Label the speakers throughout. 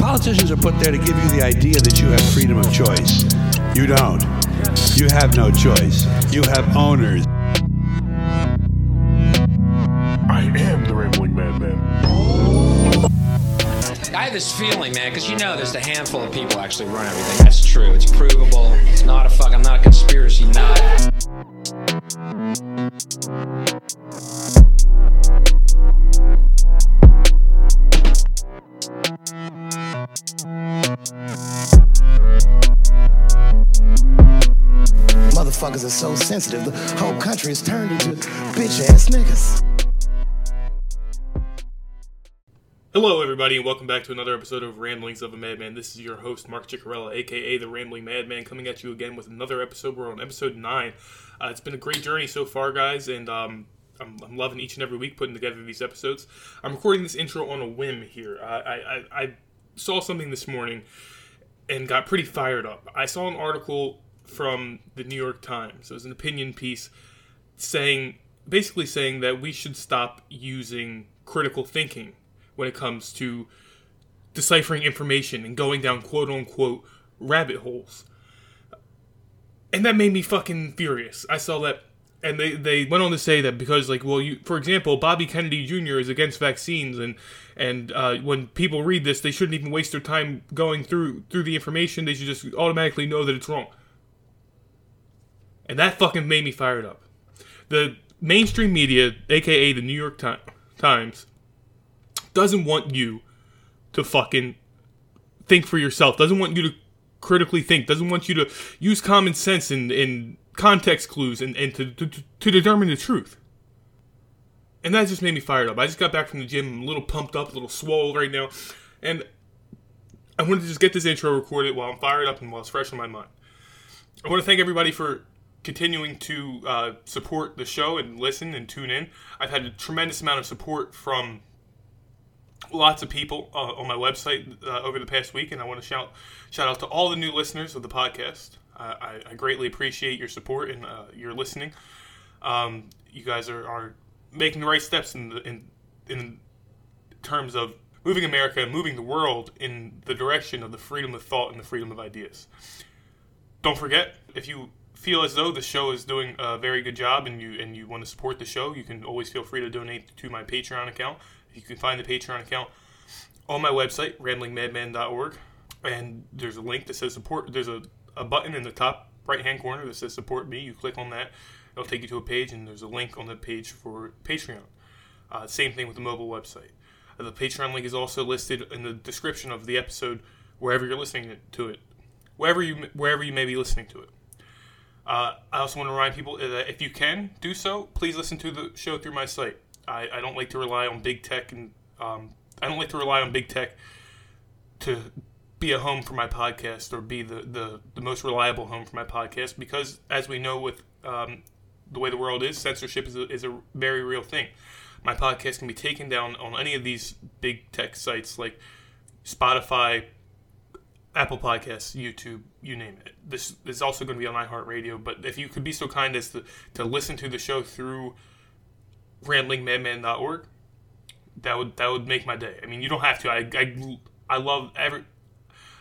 Speaker 1: Politicians are put there to give you the idea that you have freedom of choice. You don't. You have no choice. You have owners.
Speaker 2: I am the Rambling Madman.
Speaker 3: I have this feeling, man, because you know there's a handful of people actually run everything. That's true. It's provable. It's not a fuck. I'm not a conspiracy nut.
Speaker 4: So sensitive, the whole country is turned into bitch ass niggas.
Speaker 5: Hello, everybody, and welcome back to another episode of Ramblings of a Madman. This is your host, Mark Ciccarella, aka the Rambling Madman, coming at you again with another episode. We're on episode 9. Uh, it's been a great journey so far, guys, and um, I'm, I'm, loving each and every week putting together these episodes. I'm recording this intro on a whim here. I, I, I saw something this morning and got pretty fired up. I saw an article from the New York Times. It was an opinion piece saying, basically saying that we should stop using critical thinking when it comes to deciphering information and going down quote unquote rabbit holes. And that made me fucking furious. I saw that and they, they went on to say that because like well you for example Bobby Kennedy Jr. is against vaccines and and uh, when people read this they shouldn't even waste their time going through through the information they should just automatically know that it's wrong and that fucking made me fired up the mainstream media aka the New York Times doesn't want you to fucking think for yourself doesn't want you to critically think doesn't want you to use common sense and, and context clues and, and to, to, to determine the truth. And that just made me fired up. I just got back from the gym, I'm a little pumped up, a little swole right now. And I wanted to just get this intro recorded while I'm fired up and while it's fresh in my mind. I want to thank everybody for continuing to uh, support the show and listen and tune in. I've had a tremendous amount of support from lots of people uh, on my website uh, over the past week, and I want to shout shout out to all the new listeners of the podcast. I, I greatly appreciate your support and uh, your listening. Um, you guys are, are making the right steps in the, in in terms of moving America and moving the world in the direction of the freedom of thought and the freedom of ideas. Don't forget, if you feel as though the show is doing a very good job and you and you want to support the show, you can always feel free to donate to my Patreon account. You can find the Patreon account on my website, ramblingmadman.org, and there's a link that says support. There's a a button in the top right hand corner that says support me. You click on that, it'll take you to a page, and there's a link on the page for Patreon. Uh, same thing with the mobile website. Uh, the Patreon link is also listed in the description of the episode wherever you're listening to it, wherever you wherever you may be listening to it. Uh, I also want to remind people that if you can do so, please listen to the show through my site. I, I don't like to rely on big tech and um, I don't like to rely on big tech to be a home for my podcast or be the, the, the most reliable home for my podcast because, as we know, with um, the way the world is, censorship is a, is a very real thing. My podcast can be taken down on any of these big tech sites like Spotify, Apple Podcasts, YouTube, you name it. This, is also going to be on iHeartRadio. But if you could be so kind as to, to listen to the show through ramblingmadman.org, that would that would make my day. I mean, you don't have to. I, I, I love every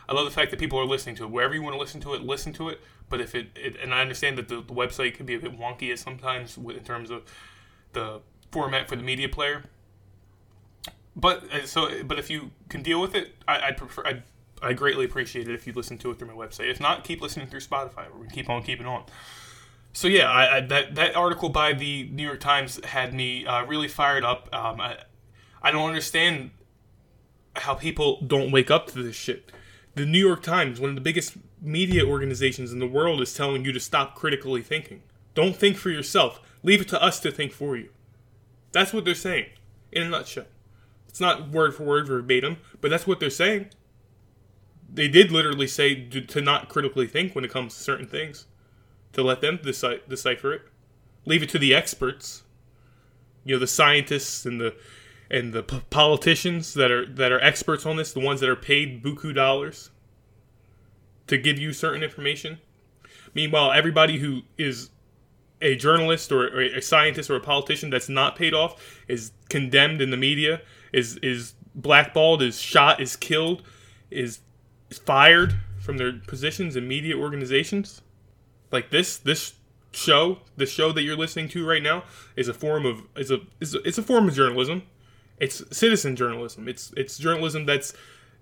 Speaker 5: I love the fact that people are listening to it. Wherever you want to listen to it, listen to it. But if it, it and I understand that the, the website can be a bit wonky at sometimes in terms of the format for the media player. But uh, so, but if you can deal with it, I, I prefer. I, I greatly appreciate it if you listen to it through my website. If not, keep listening through Spotify. We're gonna keep on keeping on. So yeah, I, I, that that article by the New York Times had me uh, really fired up. Um, I I don't understand how people don't wake up to this shit the New York Times, one of the biggest media organizations in the world, is telling you to stop critically thinking. Don't think for yourself. Leave it to us to think for you. That's what they're saying, in a nutshell. It's not word for word verbatim, but that's what they're saying. They did literally say to not critically think when it comes to certain things, to let them deci- decipher it. Leave it to the experts, you know, the scientists and the and the p- politicians that are that are experts on this, the ones that are paid buku dollars to give you certain information. Meanwhile, everybody who is a journalist or, or a scientist or a politician that's not paid off is condemned in the media, is is blackballed, is shot, is killed, is fired from their positions in media organizations, like this this show, the show that you're listening to right now, is a form of is a is a, it's a form of journalism. It's citizen journalism. It's it's journalism that's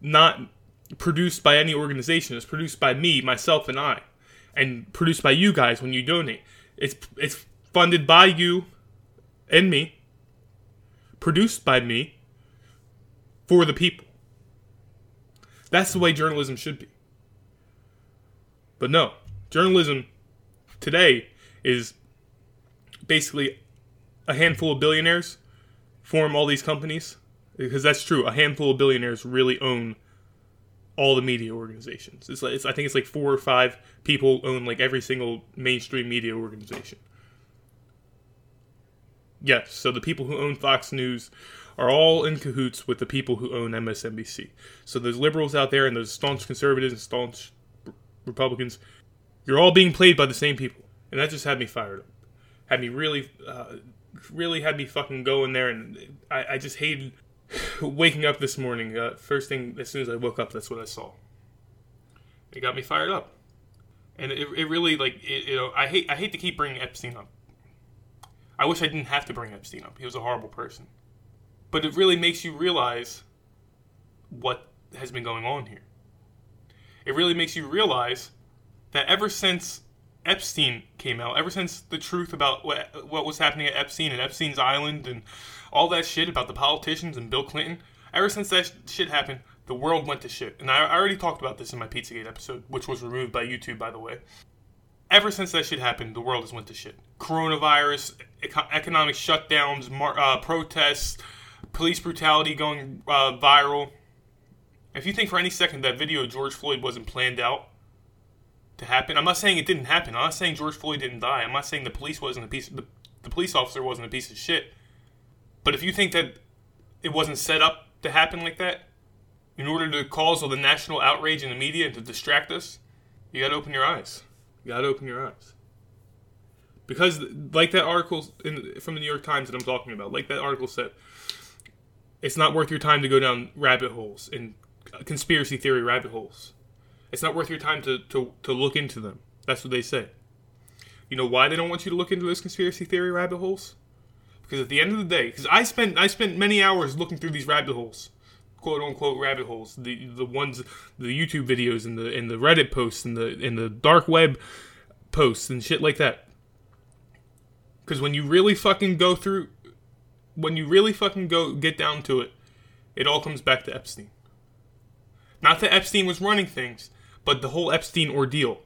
Speaker 5: not produced by any organization. It's produced by me, myself, and I, and produced by you guys when you donate. It's it's funded by you and me, produced by me for the people. That's the way journalism should be. But no, journalism today is basically a handful of billionaires form all these companies because that's true. A handful of billionaires really own all the media organizations. It's like it's, I think it's like four or five people own like every single mainstream media organization. Yes, so the people who own Fox News are all in cahoots with the people who own MSNBC. So there's liberals out there and there's staunch conservatives and staunch Republicans. You're all being played by the same people, and that just had me fired up. Had me really, uh, really had me fucking going there, and I, I just hated waking up this morning. Uh, first thing, as soon as I woke up, that's what I saw. It got me fired up, and it, it really like it, you know I hate I hate to keep bringing Epstein up. I wish I didn't have to bring Epstein up. He was a horrible person, but it really makes you realize what has been going on here. It really makes you realize that ever since Epstein came out, ever since the truth about what what was happening at Epstein and Epstein's Island and all that shit about the politicians and Bill Clinton, ever since that shit happened, the world went to shit. And I, I already talked about this in my Pizzagate episode, which was removed by YouTube, by the way. Ever since that shit happened, the world has went to shit. Coronavirus, eco- economic shutdowns, mar- uh, protests, police brutality going uh, viral. If you think for any second that video of George Floyd wasn't planned out to happen, I'm not saying it didn't happen. I'm not saying George Floyd didn't die. I'm not saying the police wasn't a piece. The, the police officer wasn't a piece of shit. But if you think that it wasn't set up to happen like that, in order to cause all the national outrage in the media and to distract us, you gotta open your eyes. You gotta open your eyes. Because, like that article in, from the New York Times that I'm talking about, like that article said, it's not worth your time to go down rabbit holes and conspiracy theory rabbit holes. It's not worth your time to, to, to look into them. That's what they say. You know why they don't want you to look into those conspiracy theory rabbit holes? Because at the end of the day, because I spent I spent many hours looking through these rabbit holes, quote unquote rabbit holes, the the ones the YouTube videos and the and the Reddit posts and the and the dark web posts and shit like that. Because when you really fucking go through, when you really fucking go get down to it, it all comes back to Epstein. Not that Epstein was running things, but the whole Epstein ordeal.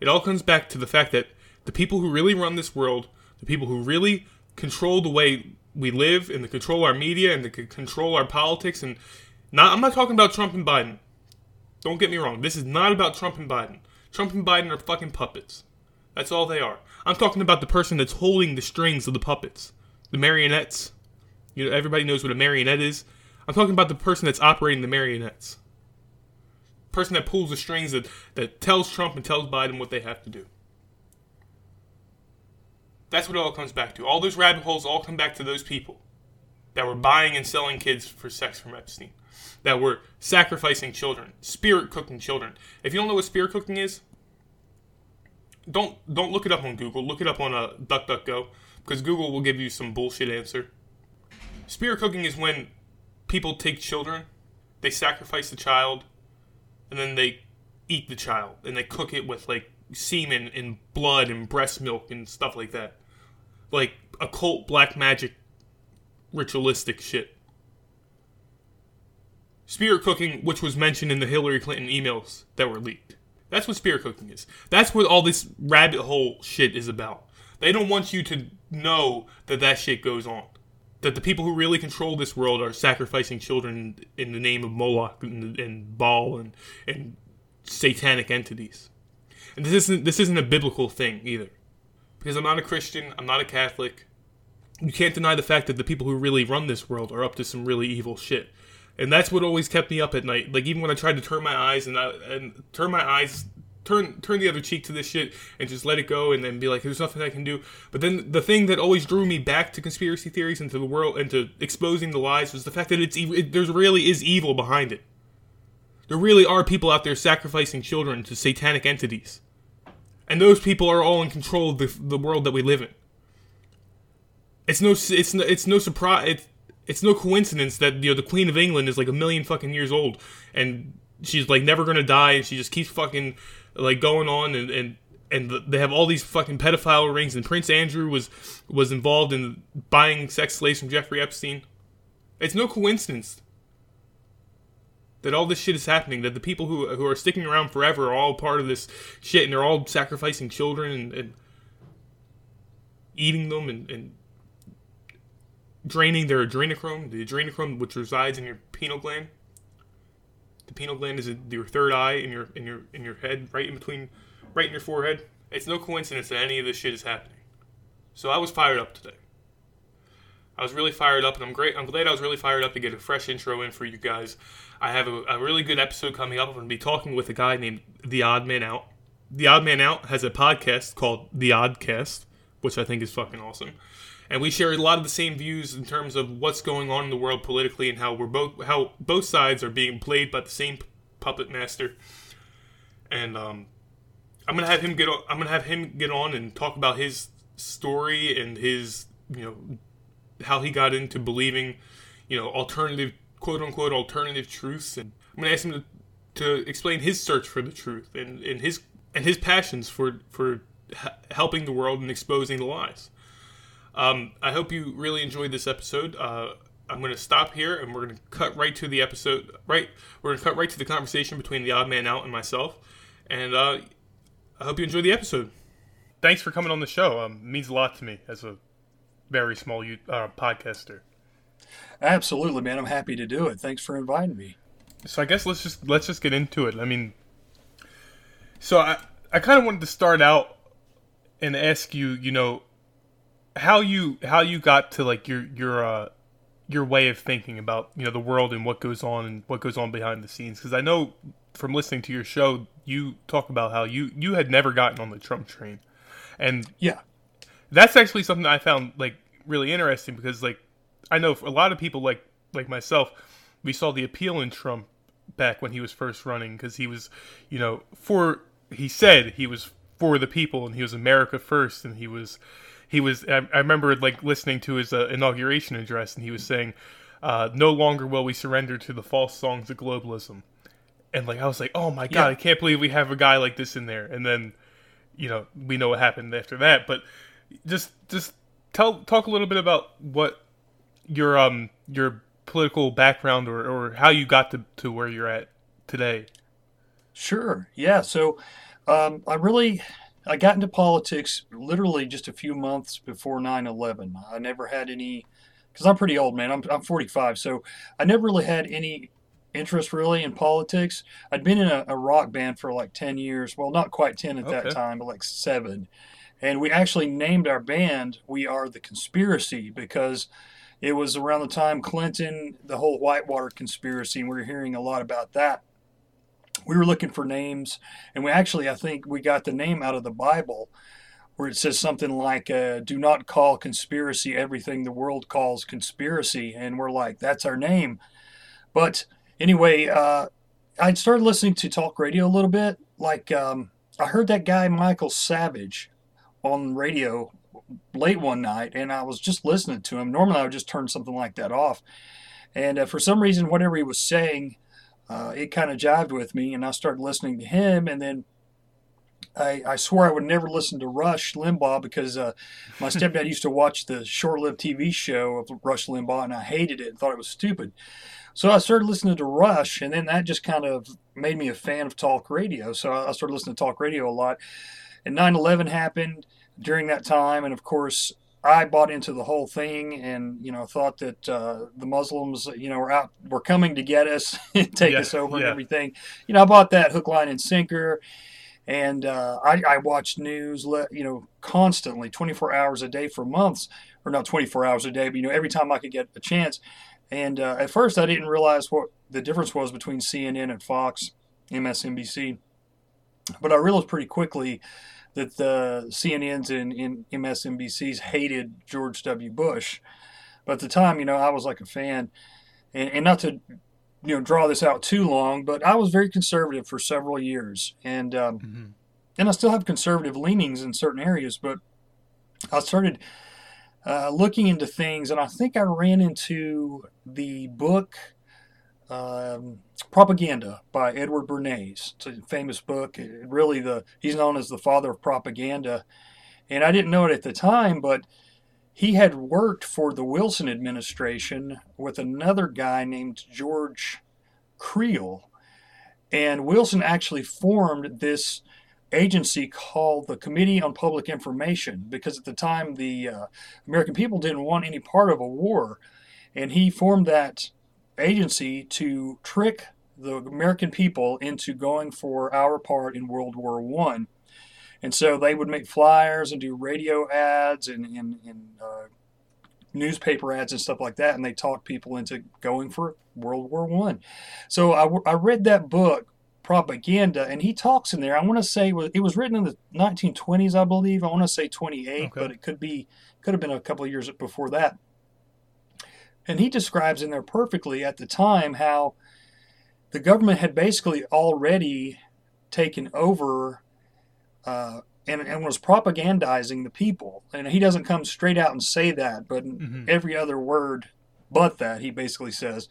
Speaker 5: It all comes back to the fact that the people who really run this world, the people who really control the way we live and they control our media and they control our politics and not I'm not talking about Trump and Biden. Don't get me wrong. This is not about Trump and Biden. Trump and Biden are fucking puppets. That's all they are. I'm talking about the person that's holding the strings of the puppets. The marionettes. You know everybody knows what a marionette is. I'm talking about the person that's operating the marionettes. Person that pulls the strings that, that tells Trump and tells Biden what they have to do. That's what it all comes back to. All those rabbit holes all come back to those people that were buying and selling kids for sex from Epstein, that were sacrificing children, spirit cooking children. If you don't know what spirit cooking is, don't don't look it up on Google. Look it up on a uh, DuckDuckGo because Google will give you some bullshit answer. Spirit cooking is when people take children, they sacrifice the child, and then they eat the child and they cook it with like semen and blood and breast milk and stuff like that like occult black magic ritualistic shit. Spirit cooking, which was mentioned in the Hillary Clinton emails that were leaked. That's what spirit cooking is. That's what all this rabbit hole shit is about. They don't want you to know that that shit goes on. That the people who really control this world are sacrificing children in the name of Moloch and, and Baal and, and satanic entities. And this isn't this isn't a biblical thing either because I'm not a Christian, I'm not a Catholic. You can't deny the fact that the people who really run this world are up to some really evil shit. And that's what always kept me up at night. Like even when I tried to turn my eyes and I, and turn my eyes turn turn the other cheek to this shit and just let it go and then be like there's nothing I can do. But then the thing that always drew me back to conspiracy theories and to the world and to exposing the lies was the fact that it's it, there's really is evil behind it. There really are people out there sacrificing children to satanic entities. And those people are all in control of the, the world that we live in. It's no it's no, it's no surprise it's, it's no coincidence that you know the Queen of England is like a million fucking years old and she's like never gonna die and she just keeps fucking like going on and and and they have all these fucking pedophile rings and Prince Andrew was was involved in buying sex slaves from Jeffrey Epstein. It's no coincidence that all this shit is happening. That the people who who are sticking around forever are all part of this shit, and they're all sacrificing children and, and eating them and, and draining their adrenochrome, the adrenochrome which resides in your pineal gland. The pineal gland is your third eye in your in your in your head, right in between, right in your forehead. It's no coincidence that any of this shit is happening. So I was fired up today. I was really fired up, and I'm great. I'm glad I was really fired up to get a fresh intro in for you guys. I have a, a really good episode coming up. I'm going to be talking with a guy named The Odd Man Out. The Odd Man Out has a podcast called The Oddcast, which I think is fucking awesome. And we share a lot of the same views in terms of what's going on in the world politically and how we're both how both sides are being played by the same puppet master. And um, I'm gonna have him get on, I'm gonna have him get on and talk about his story and his you know how he got into believing you know alternative quote unquote alternative truths and I'm gonna ask him to, to explain his search for the truth and, and his and his passions for for helping the world and exposing the lies. Um, I hope you really enjoyed this episode. Uh, I'm going to stop here and we're going to cut right to the episode. Right, we're going to cut right to the conversation between the odd man out and myself. And uh, I hope you enjoy the episode. Thanks for coming on the show. Um, it means a lot to me as a very small uh, podcaster.
Speaker 6: Absolutely, man. I'm happy to do it. Thanks for inviting me.
Speaker 5: So I guess let's just let's just get into it. I mean, so I I kind of wanted to start out and ask you, you know, how you how you got to like your your uh your way of thinking about you know the world and what goes on and what goes on behind the scenes. Because I know from listening to your show you talk about how you you had never gotten on the Trump train. And
Speaker 6: yeah.
Speaker 5: that's actually something I found like really interesting because like I know a lot of people like like myself we saw the appeal in Trump back when he was first running because he was you know for he said he was for the people and he was America first and he was he was I, I remember like listening to his uh, inauguration address and he was saying uh, no longer will we surrender to the false songs of globalism and like I was like oh my god yeah. I can't believe we have a guy like this in there and then you know we know what happened after that but just just tell talk a little bit about what your um your political background or, or how you got to, to where you're at today.
Speaker 6: Sure. Yeah. So um, I really I got into politics literally just a few months before 9/11. I never had any because I'm pretty old, man. I'm I'm 45, so I never really had any interest really in politics. I'd been in a, a rock band for like 10 years. Well, not quite 10 at okay. that time, but like seven. And we actually named our band "We Are the Conspiracy" because it was around the time Clinton, the whole Whitewater conspiracy, and we were hearing a lot about that. We were looking for names, and we actually, I think, we got the name out of the Bible, where it says something like, uh, "Do not call conspiracy everything the world calls conspiracy," and we're like, "That's our name." But anyway, uh, I started listening to talk radio a little bit. Like um, I heard that guy Michael Savage on radio late one night and I was just listening to him. Normally I would just turn something like that off. And uh, for some reason, whatever he was saying, uh, it kind of jived with me and I started listening to him. And then I, I swore I would never listen to Rush Limbaugh because uh, my stepdad used to watch the short lived TV show of Rush Limbaugh and I hated it and thought it was stupid. So I started listening to Rush, and then that just kind of made me a fan of talk radio. So I started listening to talk radio a lot. And 9 11 happened during that time, and of course, I bought into the whole thing, and you know, thought that uh, the Muslims, you know, were out, were coming to get us, and take yeah, us over, yeah. and everything. You know, I bought that hook, line, and sinker, and uh, I, I, watched news, you know, constantly, 24 hours a day for months, or not 24 hours a day, but you know, every time I could get a chance. And uh, at first, I didn't realize what the difference was between CNN and Fox, MSNBC, but I realized pretty quickly that the CNNs and, and MSNBCs hated George W. Bush. But at the time, you know, I was like a fan, and, and not to you know draw this out too long, but I was very conservative for several years, and um, and I still have conservative leanings in certain areas, but I started uh, looking into things, and I think I ran into the book um, "Propaganda" by Edward Bernays. It's a famous book. It- really, the he's known as the father of propaganda, and I didn't know it at the time, but he had worked for the Wilson administration with another guy named George Creel, and Wilson actually formed this agency called the Committee on Public Information because at the time the uh, American people didn't want any part of a war, and he formed that agency to trick the American people into going for our part in World War One. And so they would make flyers and do radio ads and, and, and uh, newspaper ads and stuff like that, and they talked people into going for World War One. So I, I read that book, Propaganda, and he talks in there. I want to say it was written in the 1920s, I believe. I want to say 28,
Speaker 5: Okay.
Speaker 6: but it could be could have been a couple of years before that. And he describes in there perfectly at the time how the government had basically already taken over uh, and, and was propagandizing the people. And he doesn't come straight out and say that, but in every other word but that, he basically says.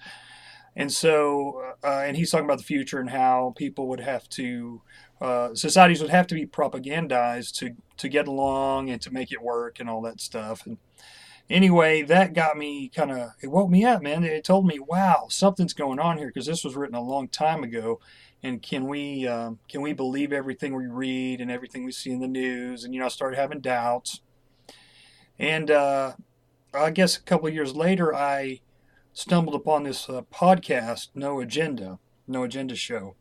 Speaker 6: And so, uh, and he's talking about the future and how people would have to, uh, societies would have to be propagandized to, to get along and to make it work and all that stuff. And anyway, that got me kind of, it woke me up, man. It told me, wow, something's going on here because this was written a long time ago. And can we um, can we believe everything we read and everything we see in the news? And you know, I started having doubts. And uh, I guess a couple years later, I stumbled upon this uh, podcast, No Agenda, No Agenda Show,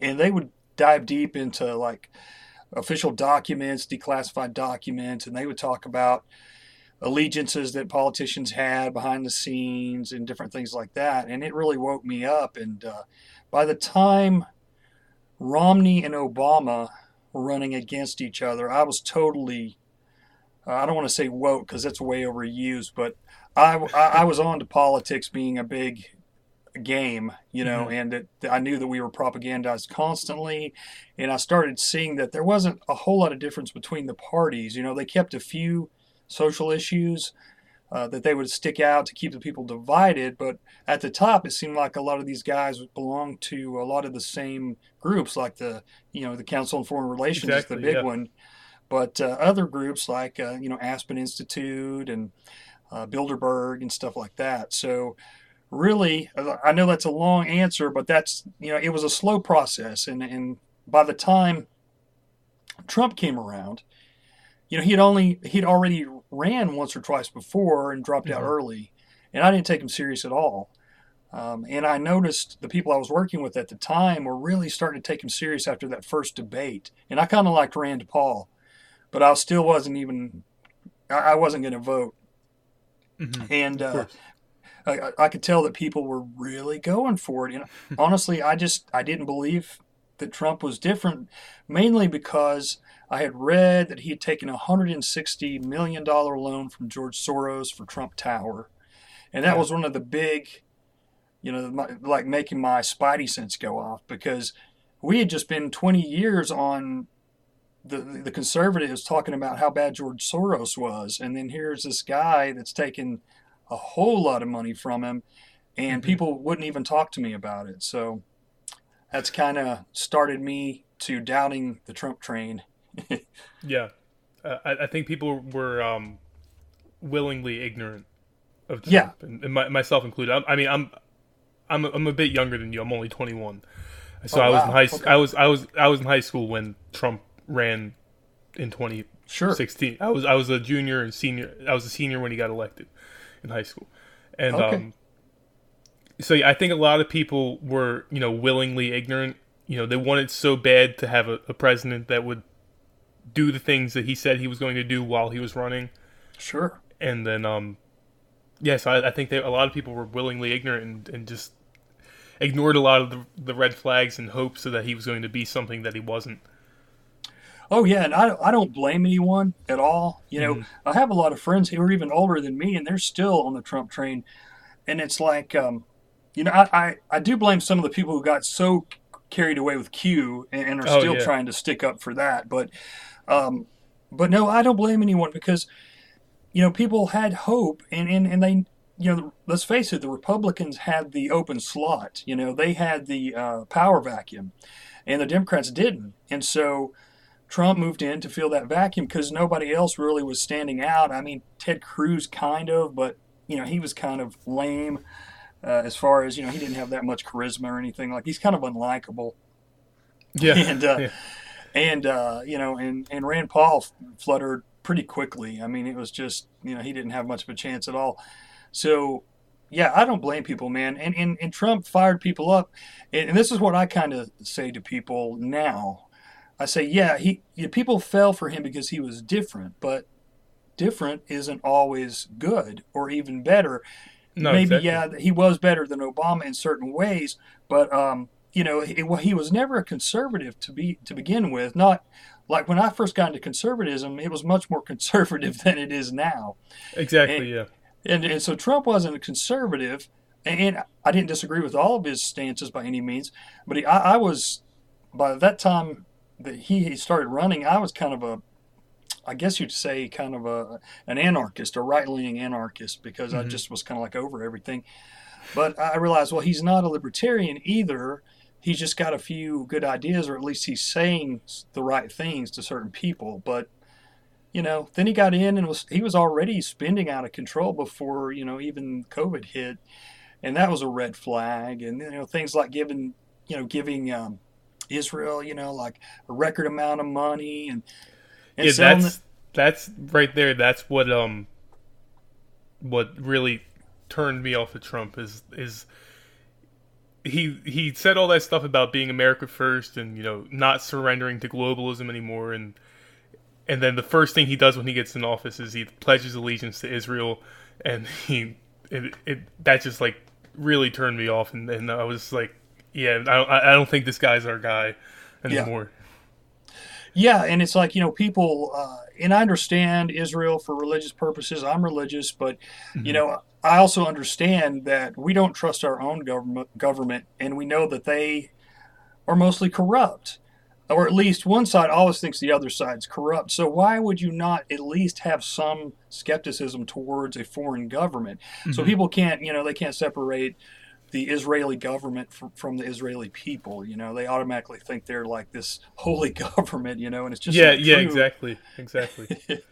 Speaker 6: and they would dive deep into like official documents, declassified documents, and they would talk about allegiances that politicians had behind the scenes and different things like that. And it really woke me up. And uh, by the time Romney and Obama were running against each other, I was totally, uh, I don't want to say woke because that's way overused, but I, I, I was on to politics being a big game, you know, and it, I knew that we were propagandized constantly. And I started seeing that there wasn't a whole lot of difference between the parties. You know, they kept a few social issues uh, that they would stick out to keep the people divided. But at the top, it seemed like a lot of these guys belonged to a lot of the same groups, like the you know the Council on Foreign Relations
Speaker 5: Exactly,
Speaker 6: is the big
Speaker 5: yeah.
Speaker 6: one. But uh, other groups like uh, you know Aspen Institute and uh, Bilderberg and stuff like that. So really, uh, I know that's a long answer, but that's you know it was a slow process, and and by the time Trump came around, you know, he'd only he'd already ran once or twice before and dropped out early, and I didn't take him serious at all. Um, and I noticed the people I was working with at the time were really starting to take him serious after that first debate. And I kind of liked Rand Paul, but I still wasn't even I, wasn't going to vote. And uh, I, I- I could tell that people were really going for it. And honestly, I just I didn't believe that Trump was different, mainly because I had read that he had taken a hundred and sixty million dollar loan from George Soros for Trump Tower, and that was one of the big, you know, my, like making my spidey sense go off because we had just been twenty years on. The, the conservatives talking about how bad George Soros was, and then here's this guy that's taken a whole lot of money from him, and mm-hmm. people wouldn't even talk to me about it. So that's kind of started me to doubting the Trump train.
Speaker 5: Yeah, uh, I, I think people were um, willingly ignorant of Trump,
Speaker 6: Yeah.
Speaker 5: and, and my, myself included. I, I mean, I'm I'm a, I'm a bit younger than you. I'm only 21, so
Speaker 6: Oh,
Speaker 5: I was
Speaker 6: wow.
Speaker 5: in high
Speaker 6: Okay.
Speaker 5: I was I was I was in high school when Trump ran in 2016.
Speaker 6: Sure.
Speaker 5: I was I was a junior and senior. I was a senior when he got elected in high school, and
Speaker 6: Okay.
Speaker 5: um, so yeah, I think a lot of people were you know willingly ignorant. You know, they wanted so bad to have a, a president that would do the things that he said he was going to do while he was running,
Speaker 6: Sure.
Speaker 5: and then um, yes, I, I think that a lot of people were willingly ignorant and, and just ignored a lot of the, the red flags in hopes so that he was going to be something that he wasn't.
Speaker 6: Oh yeah, and I, I don't blame anyone at all. You know, I have a lot of friends who are even older than me, and they're still on the Trump train. And it's like, um, you know, I, I, I do blame some of the people who got so carried away with Q and, and are
Speaker 5: Oh,
Speaker 6: still
Speaker 5: yeah.
Speaker 6: trying to stick up for that. But, um, but no, I don't blame anyone because, you know, people had hope and, and, and they, you know, let's face it, the Republicans had the open slot. You know, they had the uh, power vacuum, and the Democrats didn't. And so Trump moved in to fill that vacuum because nobody else really was standing out. I mean, Ted Cruz kind of, but you know, he was kind of lame uh, as far as you know, he didn't have that much charisma or anything. Like he's kind of unlikable.
Speaker 5: Yeah.
Speaker 6: And uh,
Speaker 5: yeah.
Speaker 6: And uh, you know, and and Rand Paul fluttered pretty quickly. I mean, it was just you know he didn't have much of a chance at all. So yeah, I don't blame people, man. And and, and Trump fired people up, and, and this is what I kind of say to people now. I say, yeah, he yeah, people fell for him because he was different, but different isn't always good or even better.
Speaker 5: No,
Speaker 6: Maybe
Speaker 5: exactly.
Speaker 6: yeah, he was better than Obama in certain ways, but um, you know, he, well, he was never a conservative to be to begin with. Not like when I first got into conservatism, it was much more conservative than it is now.
Speaker 5: Exactly. Yeah.
Speaker 6: And, and so Trump wasn't a conservative, and I didn't disagree with all of his stances by any means, but he, I, I was, by that time that he, he started running, I was kind of a, I guess you'd say kind of a an anarchist, a right leaning anarchist, because I mm-hmm. just was kind of like over everything. But I realized, well, he's not a libertarian either. He's just got a few good ideas, or at least he's saying the right things to certain people. But you know, then he got in and was he was already spending out of control before you know even COVID hit, and that was a red flag. And you know things like giving you know giving um, Israel you know like a record amount of money and, and
Speaker 5: yeah, that's that's right there. That's what um what really turned me off of Trump is is he he said all that stuff about being America first and you know not surrendering to globalism anymore. And and then the first thing he does when he gets in office is he pledges allegiance to Israel. And he it, it that just like really turned me off. And, and I was like yeah I don't, I don't think this guy's our guy anymore.
Speaker 6: Yeah, and it's like you know people, uh, and I understand Israel for religious purposes. I'm religious, but you mm-hmm. know I also understand that we don't trust our own government, government, and we know that they are mostly corrupt, or at least one side always thinks the other side's corrupt. So why would you not at least have some skepticism towards a foreign government? So mm-hmm. people can't, you know, they can't separate the Israeli government from, from the Israeli people. You know, they automatically think they're like this holy government. You know, and it's just
Speaker 5: yeah yeah exactly exactly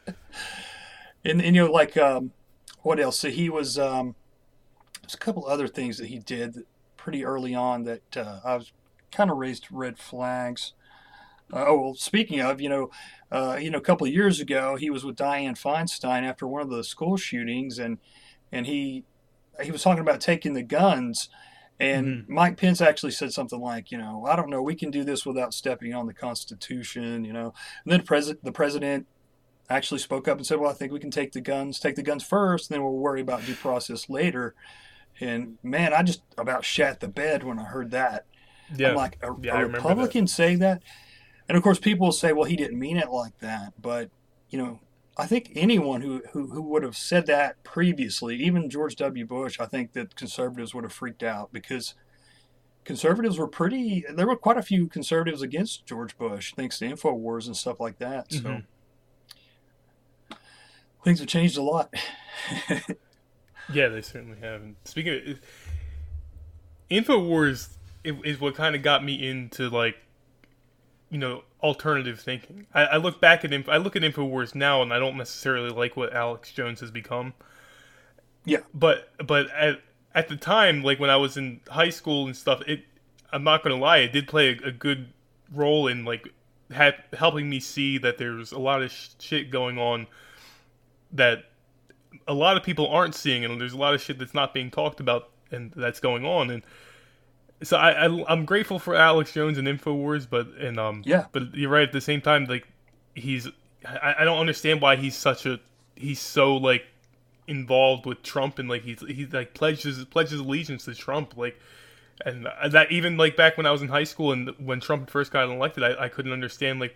Speaker 6: And and you know, like um, what else? So he was um, there's a couple other things that he did pretty early on that uh, I was kind of raised red flags. Uh, oh well, speaking of, you know, uh, you know, a couple of years ago, he was with Dianne Feinstein after one of the school shootings, and and he he was talking about taking the guns. And mm-hmm. Mike Pence actually said something like, you know, I don't know, we can do this without stepping on the Constitution, you know. And then pres- the president actually spoke up and said, "Well, I think we can take the guns, take the guns first, and then we'll worry about due process later." And man, I just about shat the bed when I heard that.
Speaker 5: yeah
Speaker 6: I'm like, a,
Speaker 5: yeah,
Speaker 6: a
Speaker 5: remember that.
Speaker 6: Republican say that? And of course, people say, "Well, he didn't mean it like that." But you know, I think anyone who who, who would have said that previously, even George W. Bush, I think that conservatives would have freaked out because conservatives were pretty. There were quite a few conservatives against George Bush, thanks to Infowars and stuff like that. So
Speaker 5: Mhm.
Speaker 6: things have changed a lot.
Speaker 5: Yeah, they certainly have. And speaking of Infowars, is, is what kind of got me into like, you know, alternative thinking. I, I look back at Inf- I look at Infowars now, and I don't necessarily like what Alex Jones has become.
Speaker 6: yeah,
Speaker 5: But but at at the time, like when I was in high school and stuff, it I'm not gonna lie, it did play a, a good role in like ha- helping me see that there's a lot of sh- shit going on that a lot of people aren't seeing, and there's a lot of shit that's not being talked about and that's going on. And so I, I I'm grateful for Alex Jones and Infowars, but and um
Speaker 6: Yeah.
Speaker 5: but you're right at the same time, like he's I, I don't understand why he's such a he's so like involved with Trump and like he's he's like pledges pledges allegiance to Trump like and that even like back when I was in high school and when Trump first got elected I, I couldn't understand like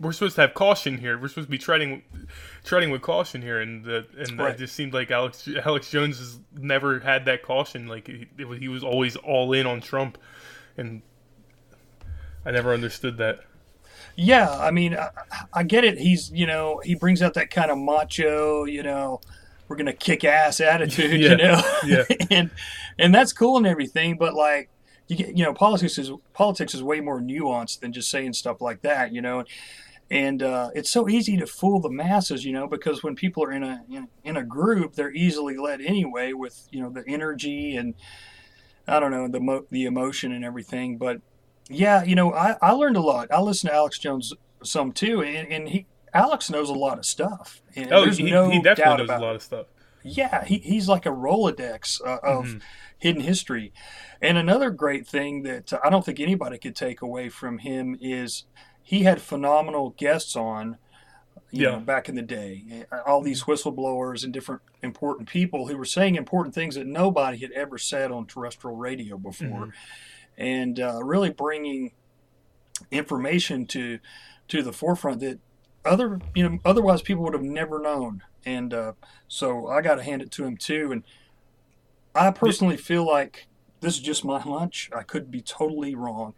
Speaker 5: we're supposed to have caution here. We're supposed to be treading treading with caution here, and the, and
Speaker 6: Right.
Speaker 5: it just seemed like Alex Alex Jones has never had that caution. Like he, was, he was always all in on Trump, and I never understood that.
Speaker 6: Yeah, I mean, I, I get it. He's, you know, he brings out that kind of macho, you know, we're gonna kick ass attitude,
Speaker 5: Yeah,
Speaker 6: you know,
Speaker 5: yeah.
Speaker 6: and and that's cool and everything. But like, you get, you know, politics is politics is way more nuanced than just saying stuff like that, you know. And uh, it's so easy to fool the masses, you know, because when people are in a in, in a group, they're easily led anyway with you know the energy and I don't know the mo- the emotion and everything. But yeah, you know, I, I learned a lot. I listened to Alex Jones some too, and, and he Alex knows a lot of stuff. And
Speaker 5: Oh,
Speaker 6: there's
Speaker 5: he,
Speaker 6: no
Speaker 5: he definitely knows a lot of stuff.
Speaker 6: Yeah, he, he's like a Rolodex uh, of
Speaker 5: Mm-hmm.
Speaker 6: hidden history. And another great thing that I don't think anybody could take away from him is he had phenomenal guests on. You
Speaker 5: Yeah.
Speaker 6: Know, back in the day, all these whistleblowers and different important people who were saying important things that nobody had ever said on terrestrial radio before,
Speaker 5: Mm-hmm.
Speaker 6: and uh, really bringing information to to the forefront that other you know otherwise people would have never known and uh, so i got to hand it to him too and i personally feel like this is just my hunch i could be totally wrong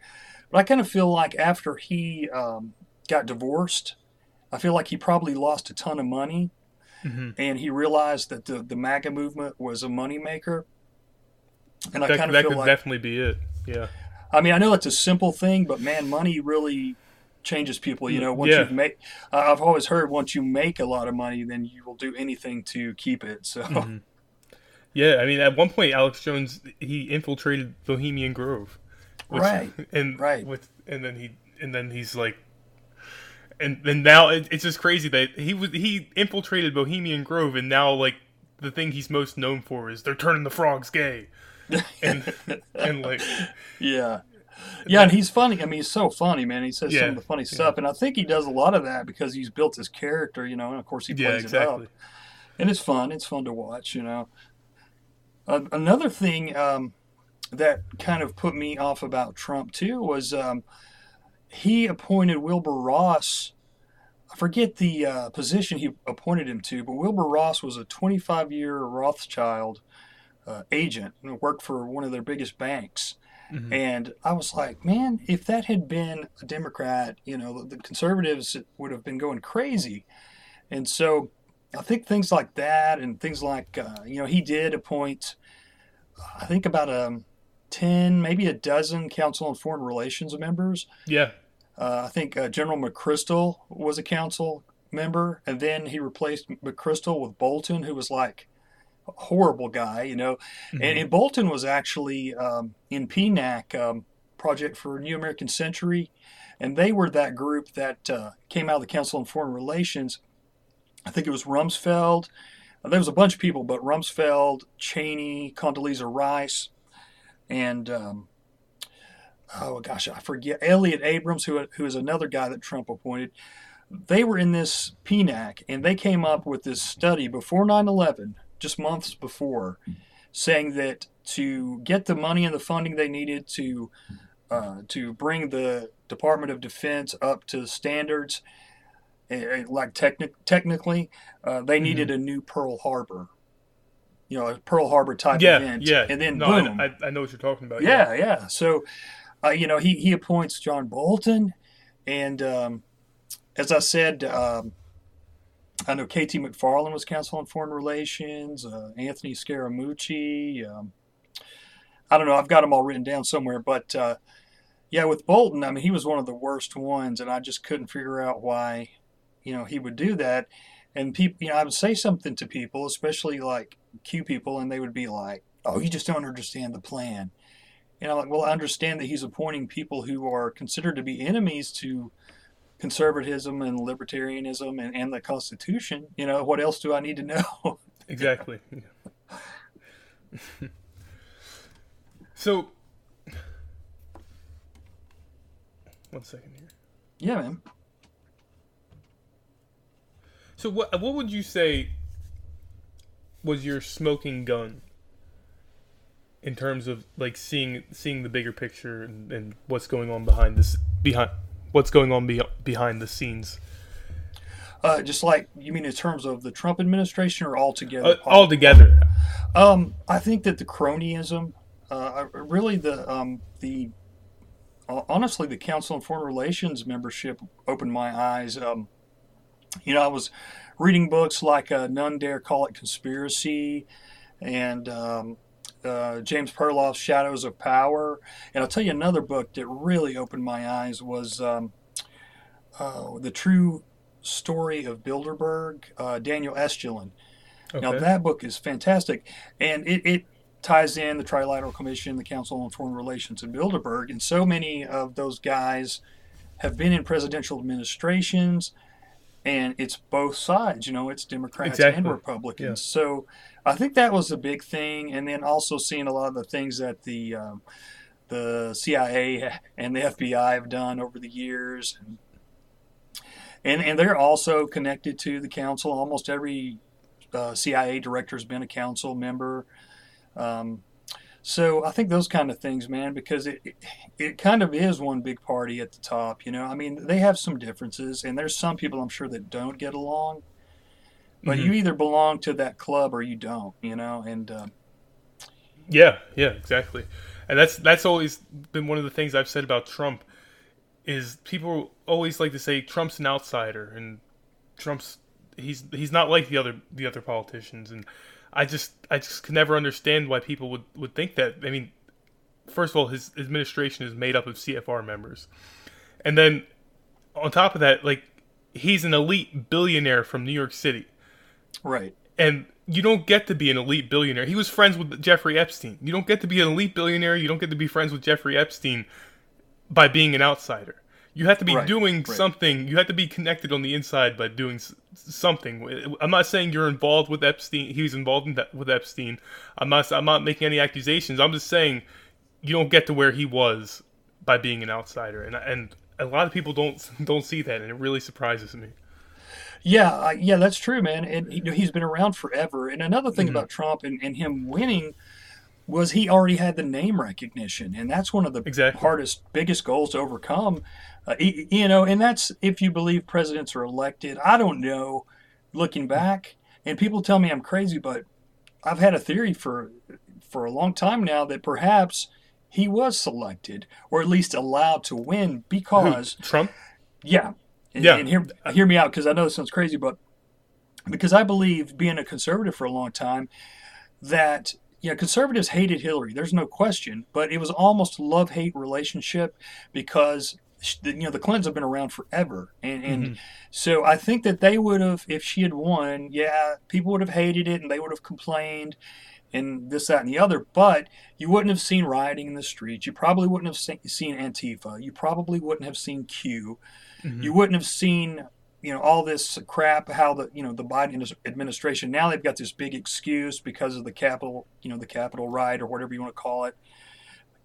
Speaker 6: but i kind of feel like after he um, got divorced i feel like he probably lost a ton of money
Speaker 5: Mm-hmm.
Speaker 6: and he realized that the, the maga movement was a moneymaker and i kind of
Speaker 5: that
Speaker 6: feel
Speaker 5: could
Speaker 6: like
Speaker 5: definitely be it. Yeah.
Speaker 6: I mean, I know it's a simple thing, but man, money really changes people. You know, once
Speaker 5: Yeah.
Speaker 6: you've made, I- I've always heard once you make a lot of money, then you will do anything to keep it. So,
Speaker 5: Mm-hmm. Yeah, I mean, at one point, Alex Jones he infiltrated Bohemian Grove, which-
Speaker 6: Right,
Speaker 5: And
Speaker 6: right.
Speaker 5: with and then he and then he's like, and then now it, it's just crazy that he was he infiltrated Bohemian Grove, and now like the thing he's most known for is they're turning the frogs gay, and and like
Speaker 6: yeah. Yeah, and he's funny. I mean, he's so funny, man. He says some of the funny stuff, and I think he does a lot of that because he's built his character, you know. And of course, he plays
Speaker 5: yeah,
Speaker 6: it up, and it's fun. It's fun to watch, you know. Uh, another thing um, that kind of put me off about Trump too was um, he appointed Wilbur Ross. I forget the uh, position he appointed him to, but Wilbur Ross was a 25 year Rothschild uh, agent and worked for one of their biggest banks. And I was like, man, if that had been a Democrat, you know, the conservatives would have been going crazy. And so I think things like that and things like, uh, you know, he did appoint, I think about um, 10, maybe a dozen Council on Foreign Relations members.
Speaker 5: Yeah,
Speaker 6: Uh, I think uh, General McChrystal was a council member, and then he replaced McChrystal with Bolton, who was like a horrible guy, you know. And, and Bolton was actually um, in PNAC, um, Project for New American Century, and they were that group that uh, came out of the Council on Foreign Relations. I think it was Rumsfeld. There was a bunch of people, but Rumsfeld, Cheney, Condoleezza Rice, and um, oh gosh, I forget Elliott Abrams, who who is another guy that Trump appointed. They were in this PNAC, and they came up with this study before 9/11, just months before, saying that to get the money and the funding they needed to uh, to bring the Department of Defense up to standards, eh, like techni- technically, uh, they needed a new Pearl Harbor. You know, a Pearl Harbor type
Speaker 5: yeah,
Speaker 6: event,
Speaker 5: yeah.
Speaker 6: and then
Speaker 5: no,
Speaker 6: boom,
Speaker 5: I, I, know what you're talking about.
Speaker 6: yeah, yeah. So, uh, you know, he, he appoints John Bolton, and um, as I said, um, I know KT McFarland was Council on Foreign Relations, uh, Anthony Scaramucci. Um, I don't know. I've got them all written down somewhere, but uh, yeah, with Bolton, I mean, he was one of the worst ones, and I just couldn't figure out why, you know, he would do that. And people, you know, I would say something to people, especially like Q people, and they would be like, "Oh, you just don't understand the plan." And I'm like, "Well, I understand that he's appointing people who are considered to be enemies to conservatism and libertarianism and, and the Constitution. You know, what else do I need to know?"
Speaker 5: exactly. so, one second here.
Speaker 6: yeah, man.
Speaker 5: So what what would you say was your smoking gun in terms of like seeing seeing the bigger picture and, and what's going on behind this behind what's going on be- behind the scenes.
Speaker 6: Uh, just like you mean in terms of the Trump administration or altogether?
Speaker 5: Uh, all together.
Speaker 6: Um, I think that the cronyism, uh, really the um, the uh, honestly the Council on Foreign Relations membership opened my eyes. Um, you know, I was reading books like uh, None Dare Call It Conspiracy and um, uh, James Perloff's Shadows of Power. And I'll tell you another book that really opened my eyes was um, uh, The True Story of Bilderberg, uh, Daniel Estulin. Now, that book is fantastic. And it, it ties in the Trilateral Commission, the Council on Foreign Relations, and Bilderberg. And so many of those guys have been in presidential administrations and it's both sides. You know, it's Democrats
Speaker 5: Exactly.
Speaker 6: and Republicans.
Speaker 5: Yeah.
Speaker 6: So I think that was a big thing, and then also seeing a lot of the things that the um, the CIA and the FBI have done over the years, and and, and they're also connected to the council. Almost every uh, CIA director has been a council member. Um, so I think those kind of things, man, because it, it it kind of is one big party at the top. You know, I mean, they have some differences, and there's some people I'm sure that don't get along. But you either belong to that club or you don't. You know, and uh,
Speaker 5: Yeah, yeah, exactly. And that's that's always been one of the things I've said about Trump is people always like to say Trump's an outsider and Trump's he's he's not like the other the other politicians and I just I just can never understand why people would, would think that. I mean, first of all, his administration is made up of CFR members. And then on top of that, like he's an elite billionaire from New York City
Speaker 6: right,
Speaker 5: and you don't get to be an elite billionaire. He was friends with Jeffrey Epstein. You don't get to be an elite billionaire. You don't get to be friends with Jeffrey Epstein by being an outsider. You have to be
Speaker 6: Right,
Speaker 5: doing
Speaker 6: right.
Speaker 5: something. You have to be connected on the inside by doing something. I'm not saying you're involved with Epstein. He was involved in that, with Epstein. I'm not. I'm not making any accusations. I'm just saying you don't get to where he was by being an outsider. And and a lot of people don't don't see that, and it really surprises me.
Speaker 6: Yeah, uh, yeah, that's true, man. And you know, he's been around forever. And another thing about Trump and, and him winning was he already had the name recognition, and that's one of the
Speaker 5: Exactly.
Speaker 6: hardest, biggest goals to overcome. Uh, you know, and that's if you believe presidents are elected. I don't know, looking back, and people tell me I'm crazy, but I've had a theory for for a long time now that perhaps he was selected or at least allowed to win because
Speaker 5: Trump.
Speaker 6: yeah. And,
Speaker 5: Yeah.
Speaker 6: and hear, hear me out because I know this sounds crazy, but because I believe, being a conservative for a long time, that yeah, conservatives hated Hillary. There's no question, but it was almost love hate relationship because you know the Clintons have been around forever, and and mm-hmm. so I think that they would have, if she had won, yeah, people would have hated it and they would have complained and this, that, and the other. But you wouldn't have seen rioting in the streets. You probably wouldn't have se- seen Antifa. You probably wouldn't have seen Q. Mm-hmm. You wouldn't have seen, you know, all this crap. How the, you know, the Biden administration now they've got this big excuse because of the Capitol you know, the Capitol riot or whatever you want to call it,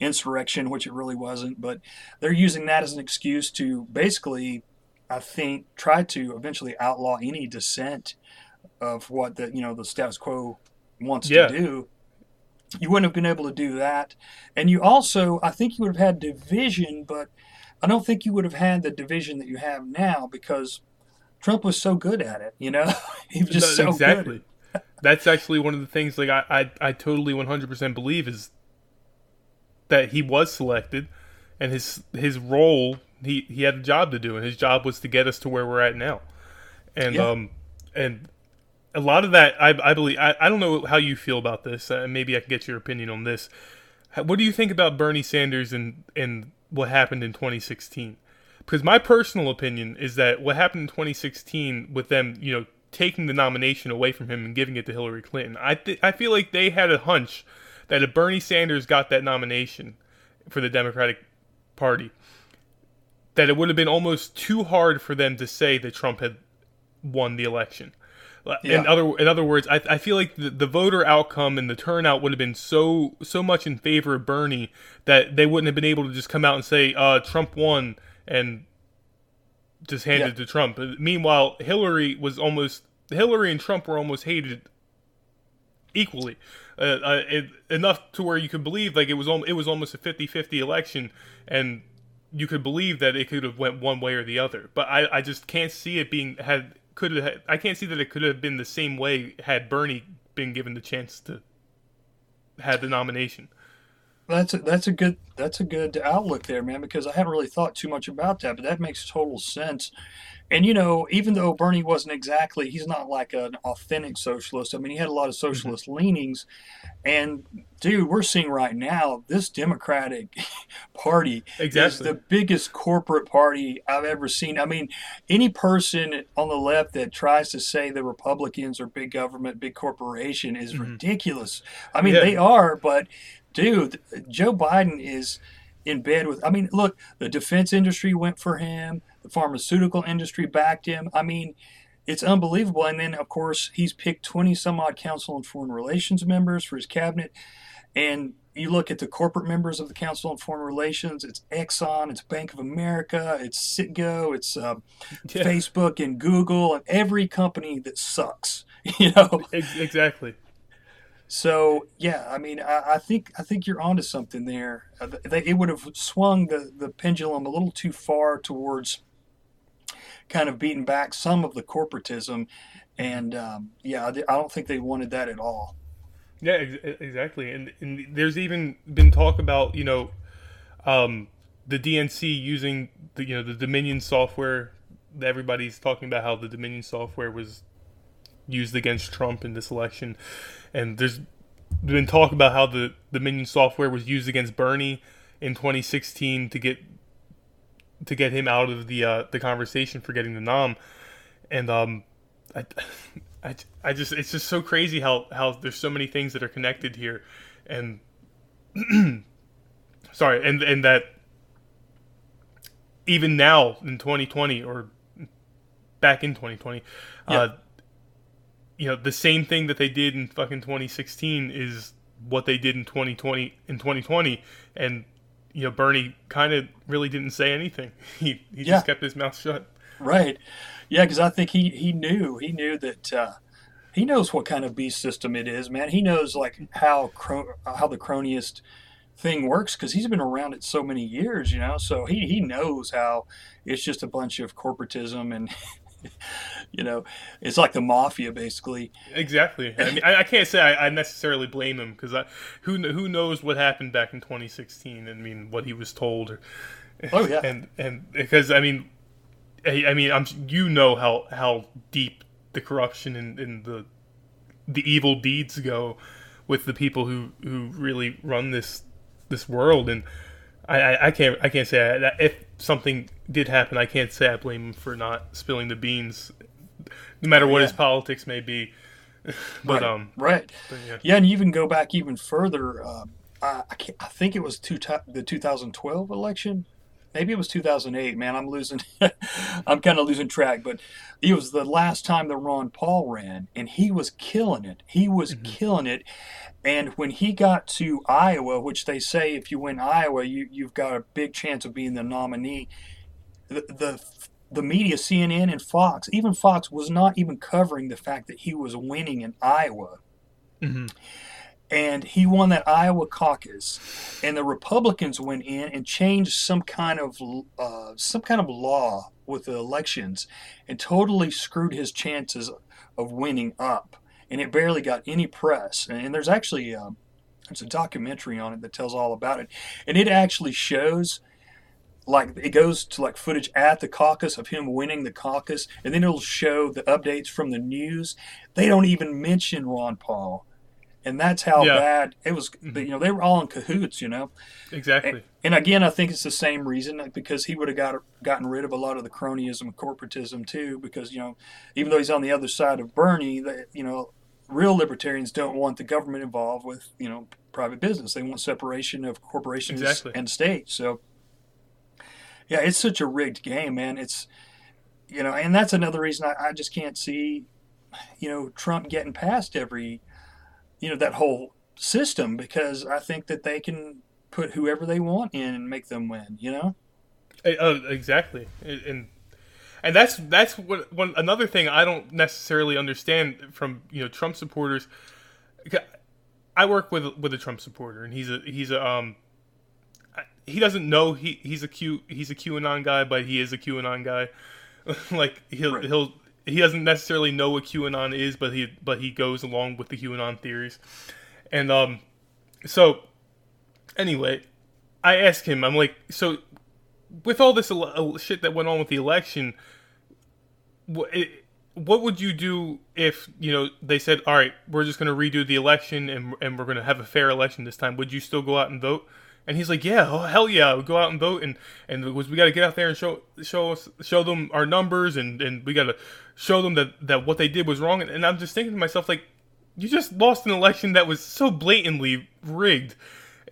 Speaker 6: insurrection, which it really wasn't. But they're using that as an excuse to basically, I think, try to eventually outlaw any dissent of what the, you know, the status quo wants
Speaker 5: Yeah.
Speaker 6: to do. You wouldn't have been able to do that. And you also, I think you would have had division, but I don't think you would have had the division that you have now because Trump was so good at it, you know? he was just
Speaker 5: No,
Speaker 6: so
Speaker 5: exactly.
Speaker 6: good.
Speaker 5: That's actually one of the things like I, I, I totally 100% believe is that he was selected and his his role he, he had a job to do and his job was to get us to where we're at now. And
Speaker 6: Yeah.
Speaker 5: um and a lot of that I, I believe I, I don't know how you feel about this uh, maybe I can get your opinion on this. What do you think about Bernie Sanders and and what happened in 2016? Because my personal opinion is that what happened in 2016 with them, you know, taking the nomination away from him and giving it to Hillary Clinton, I th- I feel like they had a hunch that if Bernie Sanders got that nomination for the Democratic Party, that it would have been almost too hard for them to say that Trump had won the election. In other in other words, I, I feel like the, the voter outcome and the turnout would have been so so much in favor of Bernie that they wouldn't have been able to just come out and say uh, Trump won and just hand
Speaker 6: Yeah.
Speaker 5: it to Trump. Meanwhile, Hillary was almost Hillary and Trump were almost hated equally. Uh, uh, it, enough to where you could believe like it was al- it was almost a 50-50 election and you could believe that it could have went one way or the other. But I, I just can't see it being had could have I can't see that it could have been the same way had Bernie been given the chance to had the nomination.
Speaker 6: That's a, that's a good that's a good outlook there, man. Because I hadn't really thought too much about that, but that makes total sense. And you know, even though Bernie wasn't exactly, he's not like an authentic socialist. I mean, he had a lot of mm-hmm. socialist leanings. And dude, we're seeing right now this Democratic Party is the biggest corporate party I've ever seen. I mean, any person on the left that tries to say the Republicans are big government, big corporation is mm-hmm. ridiculous. I mean,
Speaker 5: Yeah.
Speaker 6: they are, but dude, Joe Biden is in bed with. I mean, look, the defense industry went for him. The pharmaceutical industry backed him. I mean, it's unbelievable. And then, of course, he's picked 20 some odd Council on Foreign Relations members for his cabinet. And you look at the corporate members of the Council on Foreign Relations, it's Exxon, it's Bank of America, it's Citgo, it's uh,
Speaker 5: Yeah.
Speaker 6: Facebook and Google, and every company that sucks, you know?
Speaker 5: Exactly.
Speaker 6: So yeah, I mean, I, I think I think you're onto something there. Uh, they, it would have swung the, the pendulum a little too far towards kind of beating back some of the corporatism, and um, yeah, I, I don't think they wanted that at all.
Speaker 5: Yeah, ex- exactly. And, and there's even been talk about you know, um, the DNC using the you know the Dominion software. Everybody's talking about how the Dominion software was used against Trump in this election, and there's been talk about how the Dominion software was used against Bernie in 2016 to get to get him out of the uh, the conversation for getting the nom, and um, I, I, I just it's just so crazy how how there's so many things that are connected here, and sorry, and and that even now in 2020 or back in 2020, uh, you know the same thing that they did in fucking 2016 is what they did in 2020 in 2020, and you know Bernie kind of really didn't say anything. He he
Speaker 6: Yeah.
Speaker 5: just kept his mouth shut.
Speaker 6: Right? Yeah, because I think he he knew he knew that uh, he knows what kind of beast system it is, man. He knows like how cro- how the cronyist thing works because he's been around it so many years, you know. So he he knows how it's just a bunch of corporatism and. You know, it's like the mafia, basically.
Speaker 5: Exactly. I mean, I, I can't say I, I necessarily blame him because who who knows what happened back in 2016? I mean, what he was told. Or,
Speaker 6: Oh, yeah.
Speaker 5: And and because I mean, I, I mean, I'm you know how how deep the corruption and, and the the evil deeds go with the people who who really run this this world and. I, I, I can't I can't say I, that if something did happen I can't say I blame him for not spilling the beans, no matter what
Speaker 6: Yeah.
Speaker 5: his politics may be. but
Speaker 6: right,
Speaker 5: um,
Speaker 6: right.
Speaker 5: yeah.
Speaker 6: yeah. and you even go back even further. Um, I, I, can't, I think it was two the 2012 election. Maybe it was 2008. Man, I'm losing. I'm kind of losing track. But it was the last time that Ron Paul ran, and he was killing it. He was killing it. And when he got to Iowa, which they say if you win Iowa, you you've got a big chance of being the nominee. The, the the media, CNN and Fox, even Fox was not even covering the fact that he was winning in Iowa. And he won that Iowa caucus, and the Republicans went in and changed some kind of uh, some kind of law with the elections, and totally screwed his chances of winning up. And it barely got any press. And there's actually um, there's a documentary on it that tells all about it, and it actually shows like it goes to like footage at the caucus of him winning the caucus and then it'll show the updates from the news they don't even mention ron paul and that's how
Speaker 5: Yeah.
Speaker 6: bad it was you know they were all in cahoots you know
Speaker 5: exactly.
Speaker 6: and again i think it's the same reason like, because he would have got gotten rid of a lot of the cronyism and corporatism too because you know even though he's on the other side of bernie that you know real libertarians don't want the government involved with you know private business they want separation of corporations
Speaker 5: Exactly.
Speaker 6: and states so yeah, it's such a rigged game, man. It's you know, and that's another reason I, I just can't see, you know, Trump getting past every, you know, that whole system because I think that they can put whoever they want in and make them win. You know?
Speaker 5: Uh, exactly, and and- that's that's what one another thing I don't necessarily understand from you know Trump supporters. I work with with a Trump supporter, and he's a he's a um he doesn't know he he's a Q he's a QAnon guy, but he is a QAnon guy. like he'll
Speaker 6: Right.
Speaker 5: he'll he doesn't necessarily know what QAnon is, but he but he goes along with the QAnon theories. And um, so anyway, I ask him. I'm like, so with all this ele- uh, shit that went on with the election, what it, what would you do if you know they said, all right, we're just going to redo the election and and we're going to have a fair election this time? Would you still go out and vote? And he's like, yeah, oh, hell yeah, would go out and vote, and and we got to get out there and show show us show them our numbers, and and we got to show them that that what they did was wrong. And, and I'm just thinking to myself, like, you just lost an election that was so blatantly rigged,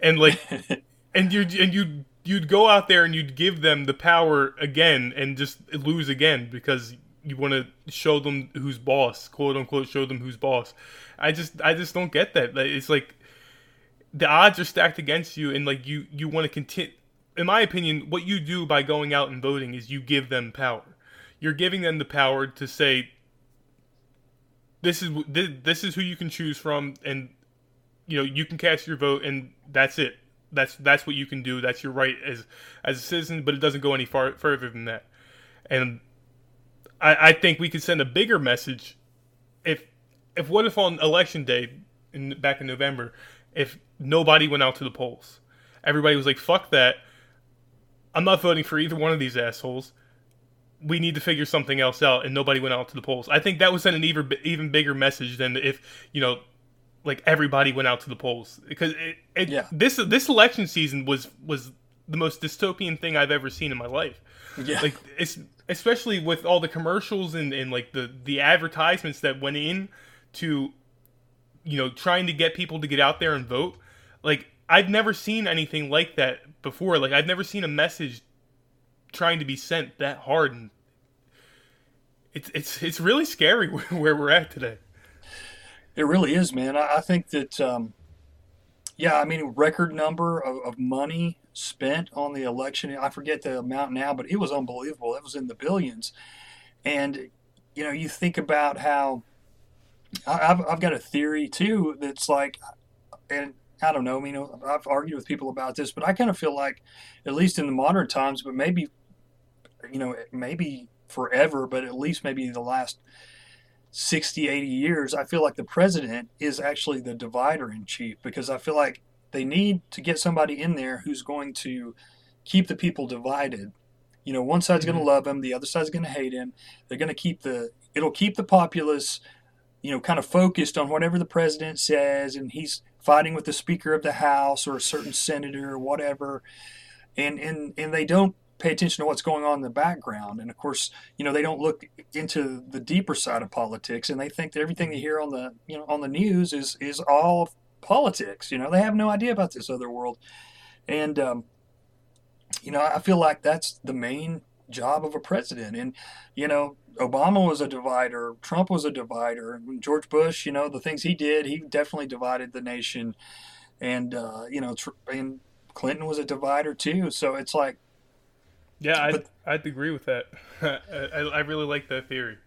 Speaker 5: and like, and you and you you'd go out there and you'd give them the power again and just lose again because you want to show them who's boss, quote unquote, show them who's boss. I just I just don't get that. It's like the odds are stacked against you, and like you you want to continue. In my opinion, what you do by going out and voting is you give them power. You're giving them the power to say, "This is this, is who you can choose from," and you know you can cast your vote, and that's it. That's that's what you can do. That's your right as as a citizen, but it doesn't go any far further than that. And I, I think we could send a bigger message if if what if on election day in back in November, if nobody went out to the polls, everybody was like, "Fuck that! I'm not voting for either one of these assholes. We need to figure something else out," and nobody went out to the polls. I think that would send an even even bigger message than if you know, like everybody went out to the polls. Because it, it,
Speaker 6: Yeah.
Speaker 5: this this election season was was the most dystopian thing I've ever seen in my life.
Speaker 6: Yeah.
Speaker 5: like it's especially with all the commercials and, and like the the advertisements that went in to you know trying to get people to get out there and vote. Like i've never seen anything like that before. Like i've never seen a message trying to be sent that hard. And it's it's it's really scary where, where we're at today
Speaker 6: It really is, man. I, I think that, um, yeah, I mean, record number of, of money spent on the election. I forget the amount now, but it was unbelievable. It was in the billions. And, you know, you think about how I, I've, I've got a theory too that's like, and I don't know, you know, I've argued with people about this, but I kind of feel like, at least in the modern times, but maybe, you know, maybe forever, but at least maybe the last 60, 80 years, I feel like the president is actually the divider in chief because I feel like they need to get somebody in there who's going to keep the people divided. You know, one side's going to mm-hmm. love him, the other side's going to hate him. They're going to keep the, it'll keep the populace, you know, kind of focused on whatever the president says, and he's fighting with the Speaker of the House or a certain senator or whatever. And, and, and they don't pay attention to what's going on in the background. And of course, you know, they don't look into the deeper side of politics and they think that everything they hear on the, you know, on the news is, is all politics. You know, they have no idea about this other world. And, um, you know, I feel like that's the main job of a president. And, you know, Obama was a divider, Trump was a divider, George Bush, you know, the things he did, he definitely divided the nation. And, uh, you know, and Clinton was a divider too. So it's like,
Speaker 5: yeah i'd,
Speaker 6: But-
Speaker 5: I'd agree with that I, I really like that theory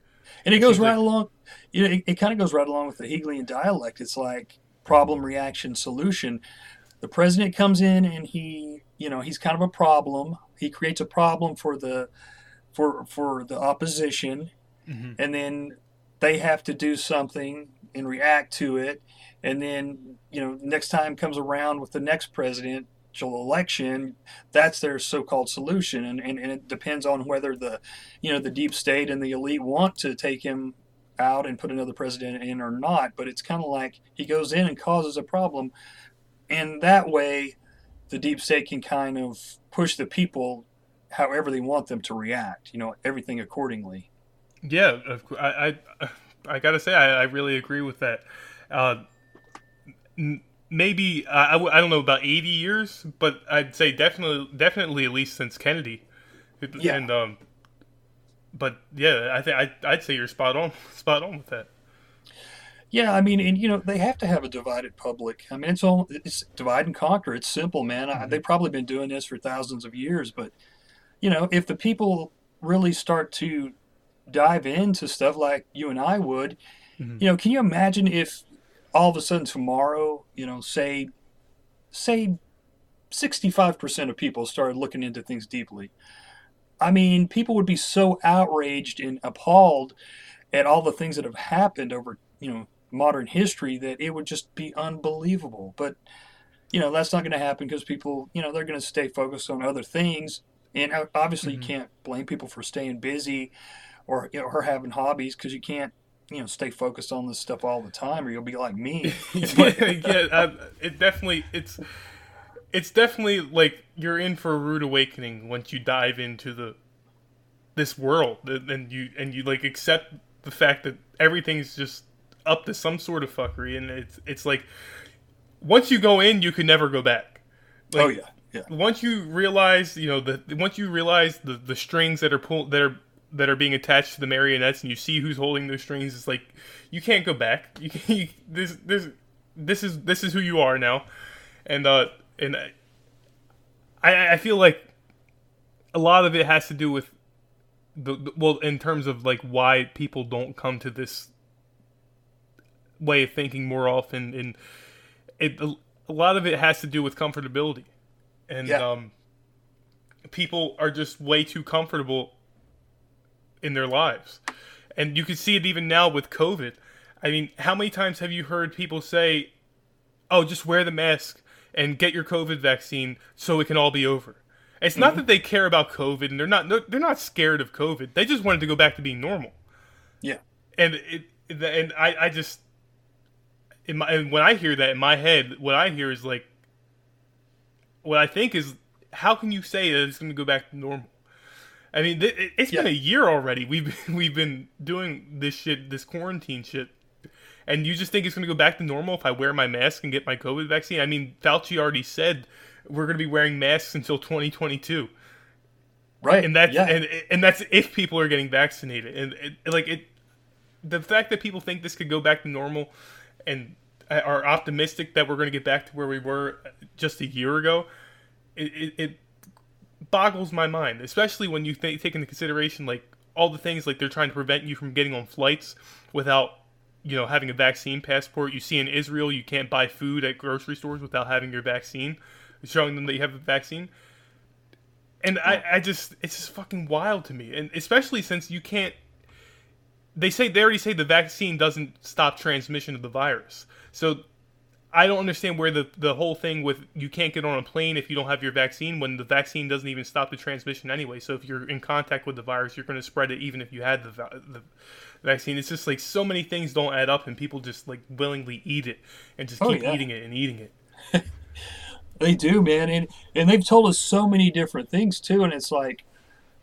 Speaker 6: And it goes right
Speaker 5: like-
Speaker 6: along, you know, it, it kind of goes right along with the Hegelian dialect. It's like problem, reaction, solution. The president comes in and he, you know, he's kind of a problem. He creates a problem for the, for for the opposition, mm-hmm. and then they have to do something and react to it. And then, you know, next time comes around with the next presidential election, that's their so-called solution. And, and, and it depends on whether the, you know, the deep state and the elite want to take him out and put another president in or not. But it's kind of like he goes in and causes a problem. And that way, the deep state can kind of push the people however they want them to react, you know, everything accordingly.
Speaker 5: Yeah, I, I, I gotta say, I, I really agree with that. Uh, n- maybe uh, I, w- I don't know about eighty years, but I'd say definitely, definitely at least since Kennedy.
Speaker 6: Yeah.
Speaker 5: And um, but yeah, I think I, I'd say you're spot on, spot on with that.
Speaker 6: Yeah, I mean, and you know, they have to have a divided public. I mean, it's all it's divide and conquer. It's simple, man. I, they've probably been doing this for thousands of years, but you know, if the people really start to dive into stuff like you and I would, you know, can you imagine if all of a sudden tomorrow, you know, say, say 65% of people started looking into things deeply. I mean, people would be so outraged and appalled at all the things that have happened over, you know, modern history that it would just be unbelievable. But, you know, that's not going to happen because people, you know, they're going to stay focused on other things. And obviously, mm-hmm. you can't blame people for staying busy or, you know, or having hobbies because you can't you know stay focused on this stuff all the time or you'll be like me.
Speaker 5: Yeah, yeah I, it definitely it's it's definitely like you're in for a rude awakening once you dive into the this world and you and you like accept the fact that everything's just up to some sort of fuckery and it's it's like once you go in you can never go back.
Speaker 6: Oh, like, oh yeah yeah.
Speaker 5: once you realize you know the once you realize the the strings that are pulled that are that are being attached to the marionettes and you see who's holding those strings it's like you can't go back. You, can, you this this this is this is who you are now. And uh and I I feel like a lot of it has to do with the, the well in terms of like why people don't come to this way of thinking more often. And it a lot of it has to do with comfortability. And yeah. um people are just way too comfortable in their lives and you can see it even now with covid i mean how many times have you heard people say oh just wear the mask and get your covid vaccine so it can all be over it's not mm-hmm. that they care about COVID and they're not they're not scared of COVID. They just wanted to go back to being normal.
Speaker 6: Yeah.
Speaker 5: And it and I I just in my and when I hear that in my head, what I hear is like what I think is how can you say that it's going to go back to normal? I mean, it, has yeah. been a year already. We've been, we've been doing this shit, this quarantine shit, and you just think it's going to go back to normal if I wear my mask and get my COVID vaccine? I mean, Fauci already said we're going to be wearing masks until 2022
Speaker 6: right
Speaker 5: and that's yeah. and, and that's if people are getting vaccinated and it, like it the fact that people think this could go back to normal and uh, are optimistic that we're going to get back to where we were uh, just a year ago it, it, it boggles my mind especially when you th- take into consideration like all the things like they're trying to prevent you from getting on flights without you know having a vaccine passport you see in israel you can't buy food at grocery stores without having your vaccine showing them that you have a vaccine. And yeah. I, I just, it's just fucking wild to me. And especially since you can't, they say, they already say the vaccine doesn't stop transmission of the virus. So I don't understand where the, the whole thing with you can't get on a plane if you don't have your vaccine when the vaccine doesn't even stop the transmission anyway. So if you're in contact with the virus, you're going to spread it even if you had the, the vaccine. It's just like so many things don't add up and people just like willingly eat it and just oh, keep yeah. eating it and eating it.
Speaker 6: They do, man, and and they've told us so many different things too. And it's like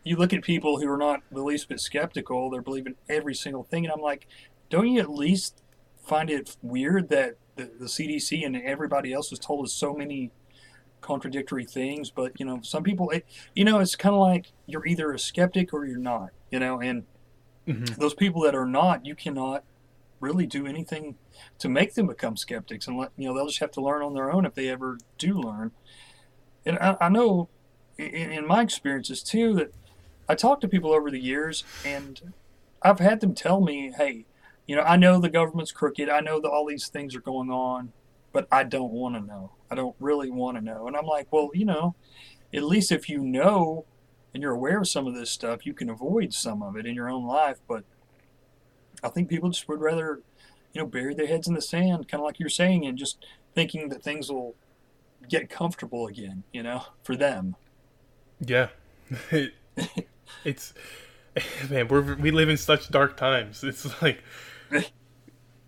Speaker 6: you look at people who are not the least bit skeptical; they're believing every single thing, and I'm like, don't you at least find it weird that the, the CDC and everybody else has told us so many contradictory things? But you know, some people, it, you know, it's kind of like you're either a skeptic or you're not, you know, and mm-hmm. those people that are not, you cannot really do anything to make them become skeptics and let you know they'll just have to learn on their own if they ever do learn and i, I know in, in, my experiences too that i talk to people over the years and i've had them tell me hey you know i know the government's crooked. I know that all these things are going on but i don't want to know. I don't really want to know. And i'm like well you know at least if you know and you're aware of some of this stuff you can avoid some of it in your own life. But I think people just would rather, you know, bury their heads in the sand, kind of like you're saying, and just thinking that things will get comfortable again, you know, for them.
Speaker 5: Yeah, it's man, we're we live in such dark times. It's like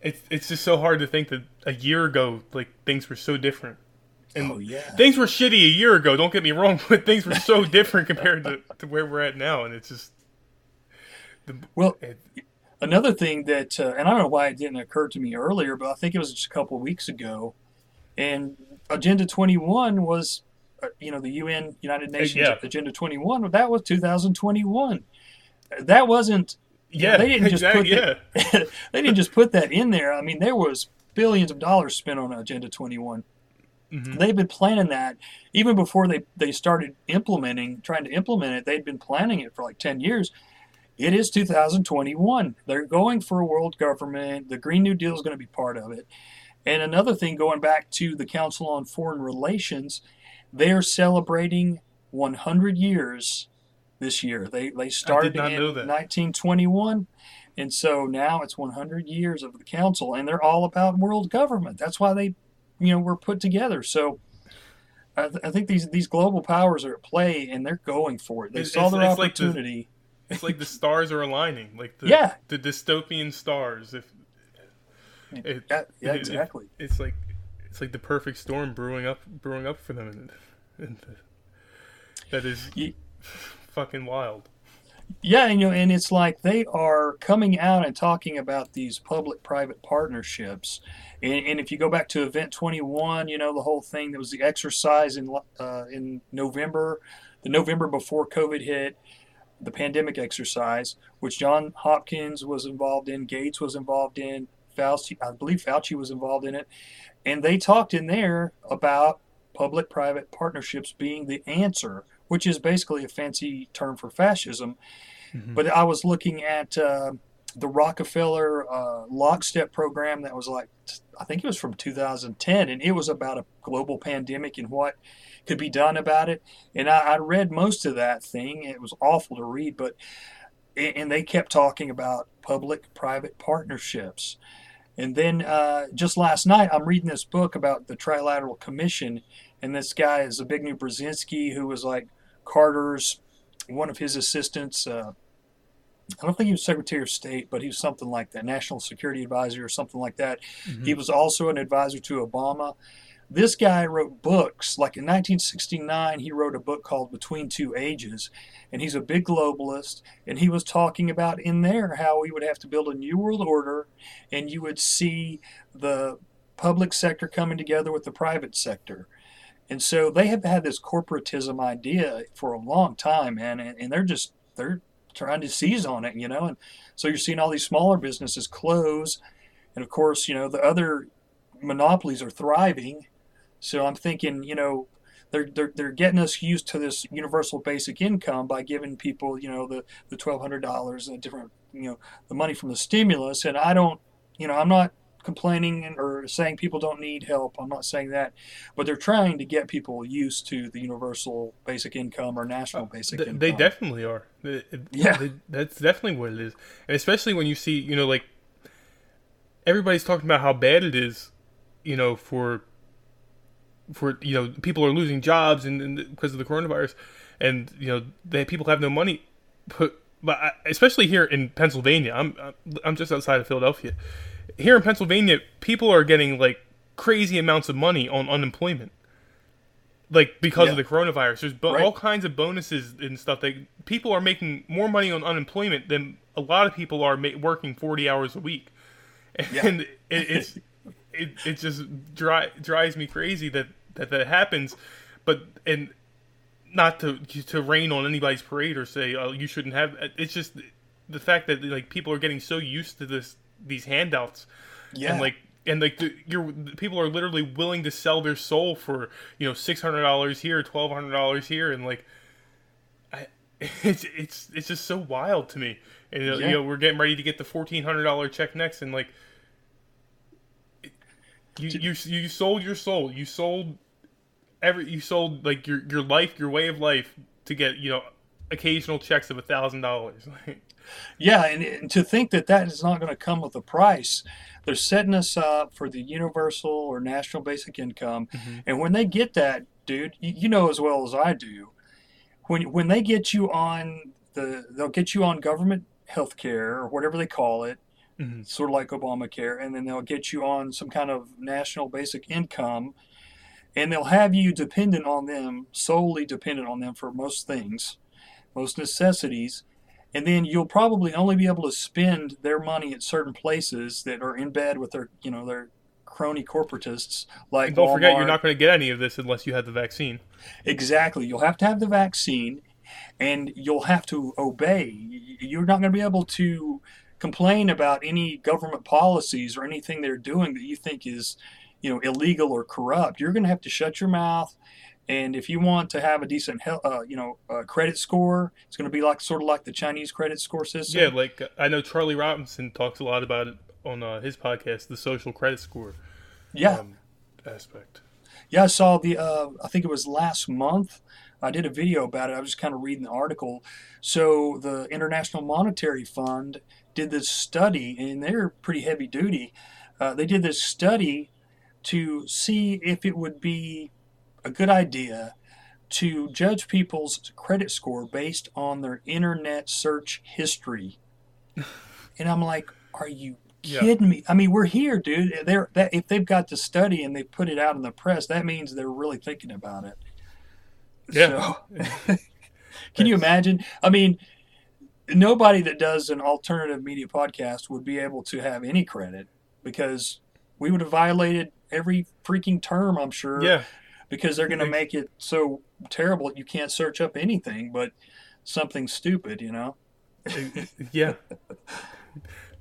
Speaker 5: it's it's just so hard to think that a year ago, like things were so different.
Speaker 6: And oh yeah,
Speaker 5: things were shitty a year ago. Don't get me wrong, but things were so different compared to, to where we're at now, and it's just.
Speaker 6: The, well, it, Another thing that, uh, and I don't know why it didn't occur to me earlier, but I think it was just a couple of weeks ago, and Agenda 21 was, uh, you know, the UN United Nations yeah. Agenda 21. That was 2021. That wasn't.
Speaker 5: Yeah,
Speaker 6: they didn't just
Speaker 5: exactly,
Speaker 6: put
Speaker 5: yeah.
Speaker 6: that, they didn't just put that in there. I mean, there was billions of dollars spent on Agenda 21. Mm-hmm. They've been planning that even before they, they started implementing, trying to implement it. They'd been planning it for like 10 years. It is 2021. They're going for a world government. The Green New Deal is going to be part of it. And another thing, going back to the Council on Foreign Relations, they are celebrating 100 years this year. They they started in 1921, and so now it's 100 years of the council, and they're all about world government. That's why they, you know, were put together. So. I, th- I think these these global powers are at play, and they're going for it. They
Speaker 5: It's-
Speaker 6: saw their
Speaker 5: it's like the-
Speaker 6: opportunity.
Speaker 5: It's like the stars are aligning, like the
Speaker 6: Yeah.
Speaker 5: the dystopian stars. If it,
Speaker 6: yeah, yeah,
Speaker 5: it- it-
Speaker 6: exactly.
Speaker 5: it's like it's like the perfect storm brewing up brewing up for them, and, and that is fucking wild.
Speaker 6: Yeah, and, you know, and it's like they are coming out and talking about these public-private partnerships. And, and if you go back to Event 21, you know the whole thing that was the exercise in uh, in November, the November before COVID hit, the pandemic exercise, which John Hopkins was involved in, Gates was involved in, Fauci, I believe Fauci was involved in it, and they talked in there about public-private partnerships being the answer, which is basically a fancy term for fascism. But I was looking at uh, the Rockefeller uh, lockstep program that was like, I think it was from 2010, and it was about a global pandemic and what could be done about it. And I, I read most of that thing. It was awful to read, but and they kept talking about public-private partnerships. And then uh, just last night, I'm reading this book about the Trilateral Commission, and this guy is a big Zbigniew Brzezinski, who was like Carter's one of his assistants. Uh, I don't think he was Secretary of State, but he was something like that, National Security Advisor or something like that. He was also an advisor to Obama. This guy wrote books. Like in 1969, he wrote a book called Between Two Ages, and he's a big globalist. And he was talking about in there how we would have to build a new world order, and you would see the public sector coming together with the private sector. And so they have had this corporatism idea for a long time, man, and, and they're just they're trying to seize on it, you know. And so you're seeing all these smaller businesses close, and of course, you know the other monopolies are thriving. So I'm thinking, you know, they're they're, they're getting us used to this universal basic income by giving people, you know, the the twelve hundred dollars, the different, you know, the money from the stimulus. And I don't, you know, I'm not complaining or saying people don't need help. I'm not saying that, but they're trying to get people used to the universal basic income or national oh, basic
Speaker 5: Th-
Speaker 6: income.
Speaker 5: they definitely are. It- it-
Speaker 6: Yeah.
Speaker 5: they- that's definitely what it is, and especially when you see, you know, like everybody's talking about how bad it is, you know, for for you know people are losing jobs and, and because of the coronavirus, and you know they people have no money. But, but I, especially here in Pennsylvania, I'm- I'm just outside of Philadelphia. Here in Pennsylvania, people are getting like crazy amounts of money on unemployment like because of the coronavirus. There's bo-
Speaker 6: Right.
Speaker 5: all kinds of bonuses and stuff. That people are making more money on unemployment than a lot of people are ma- working 40 hours a week, and it, it's it, it just dri- drives me crazy that, that that happens. But and not to to rain on anybody's parade or say oh you shouldn't have. It's just the fact that like people are getting so used to this these handouts
Speaker 6: yeah.
Speaker 5: and like and like the, you're people are literally willing to sell their soul for you know six hundred dollars here, twelve hundred dollars here, and like, I, it's it's it's just so wild to me. And
Speaker 6: Yeah.
Speaker 5: you know we're getting ready to get the fourteen hundred dollar check next, and like, it- you you you sold your soul, you sold every you sold like your your life, your way of life to get you know occasional checks of a thousand dollars.
Speaker 6: Yeah, and, and to think that that is not going to come with a price, they're setting us up for the universal or national basic income. And when they get that, dude, you, you know as well as I do, when when they get you on the, they'll get you on government health care or whatever they call it,
Speaker 5: Mhm.
Speaker 6: sort of like Obamacare, and then they'll get you on some kind of national basic income, and they'll have you dependent on them, solely dependent on them for most things, most necessities and then you'll probably only be able to spend their money at certain places that are in bed with their you know their crony corporatists like
Speaker 5: And don't forget, you're not going to get any of this unless you have the vaccine.
Speaker 6: exactly. You'll have to have the vaccine and you'll have to obey. You're not going to be able to complain about any government policies or anything they're doing that you think is you know illegal or corrupt. You're going to have to shut your mouth and if you want to have a decent uh, you know uh, credit score it's going to be like sort of like the chinese credit score system
Speaker 5: Yeah, like I know Charlie Robinson talks a lot about it on uh, his podcast, the social credit score
Speaker 6: yeah
Speaker 5: um, aspect.
Speaker 6: Yeah, I saw the. Uh, I think it was last month. I did a video about it. I was just kind of reading the article. So the International Monetary Fund did this study, and they're pretty heavy duty. Uh, they did this study to see if it would be a good idea to judge people's credit score based on their internet search history. and I'm like, are you
Speaker 5: Yeah.
Speaker 6: kidding me? I mean, we're here, dude. They're that if they've got the study and they put it out in the press, that means they're really thinking about it.
Speaker 5: Yeah.
Speaker 6: So, can you imagine? I mean, nobody that does an alternative media podcast would be able to have any credit because we would have violated every freaking term, I'm sure.
Speaker 5: Yeah.
Speaker 6: Because they're going to make it so terrible you can't search up anything but something stupid, you know?
Speaker 5: Yeah.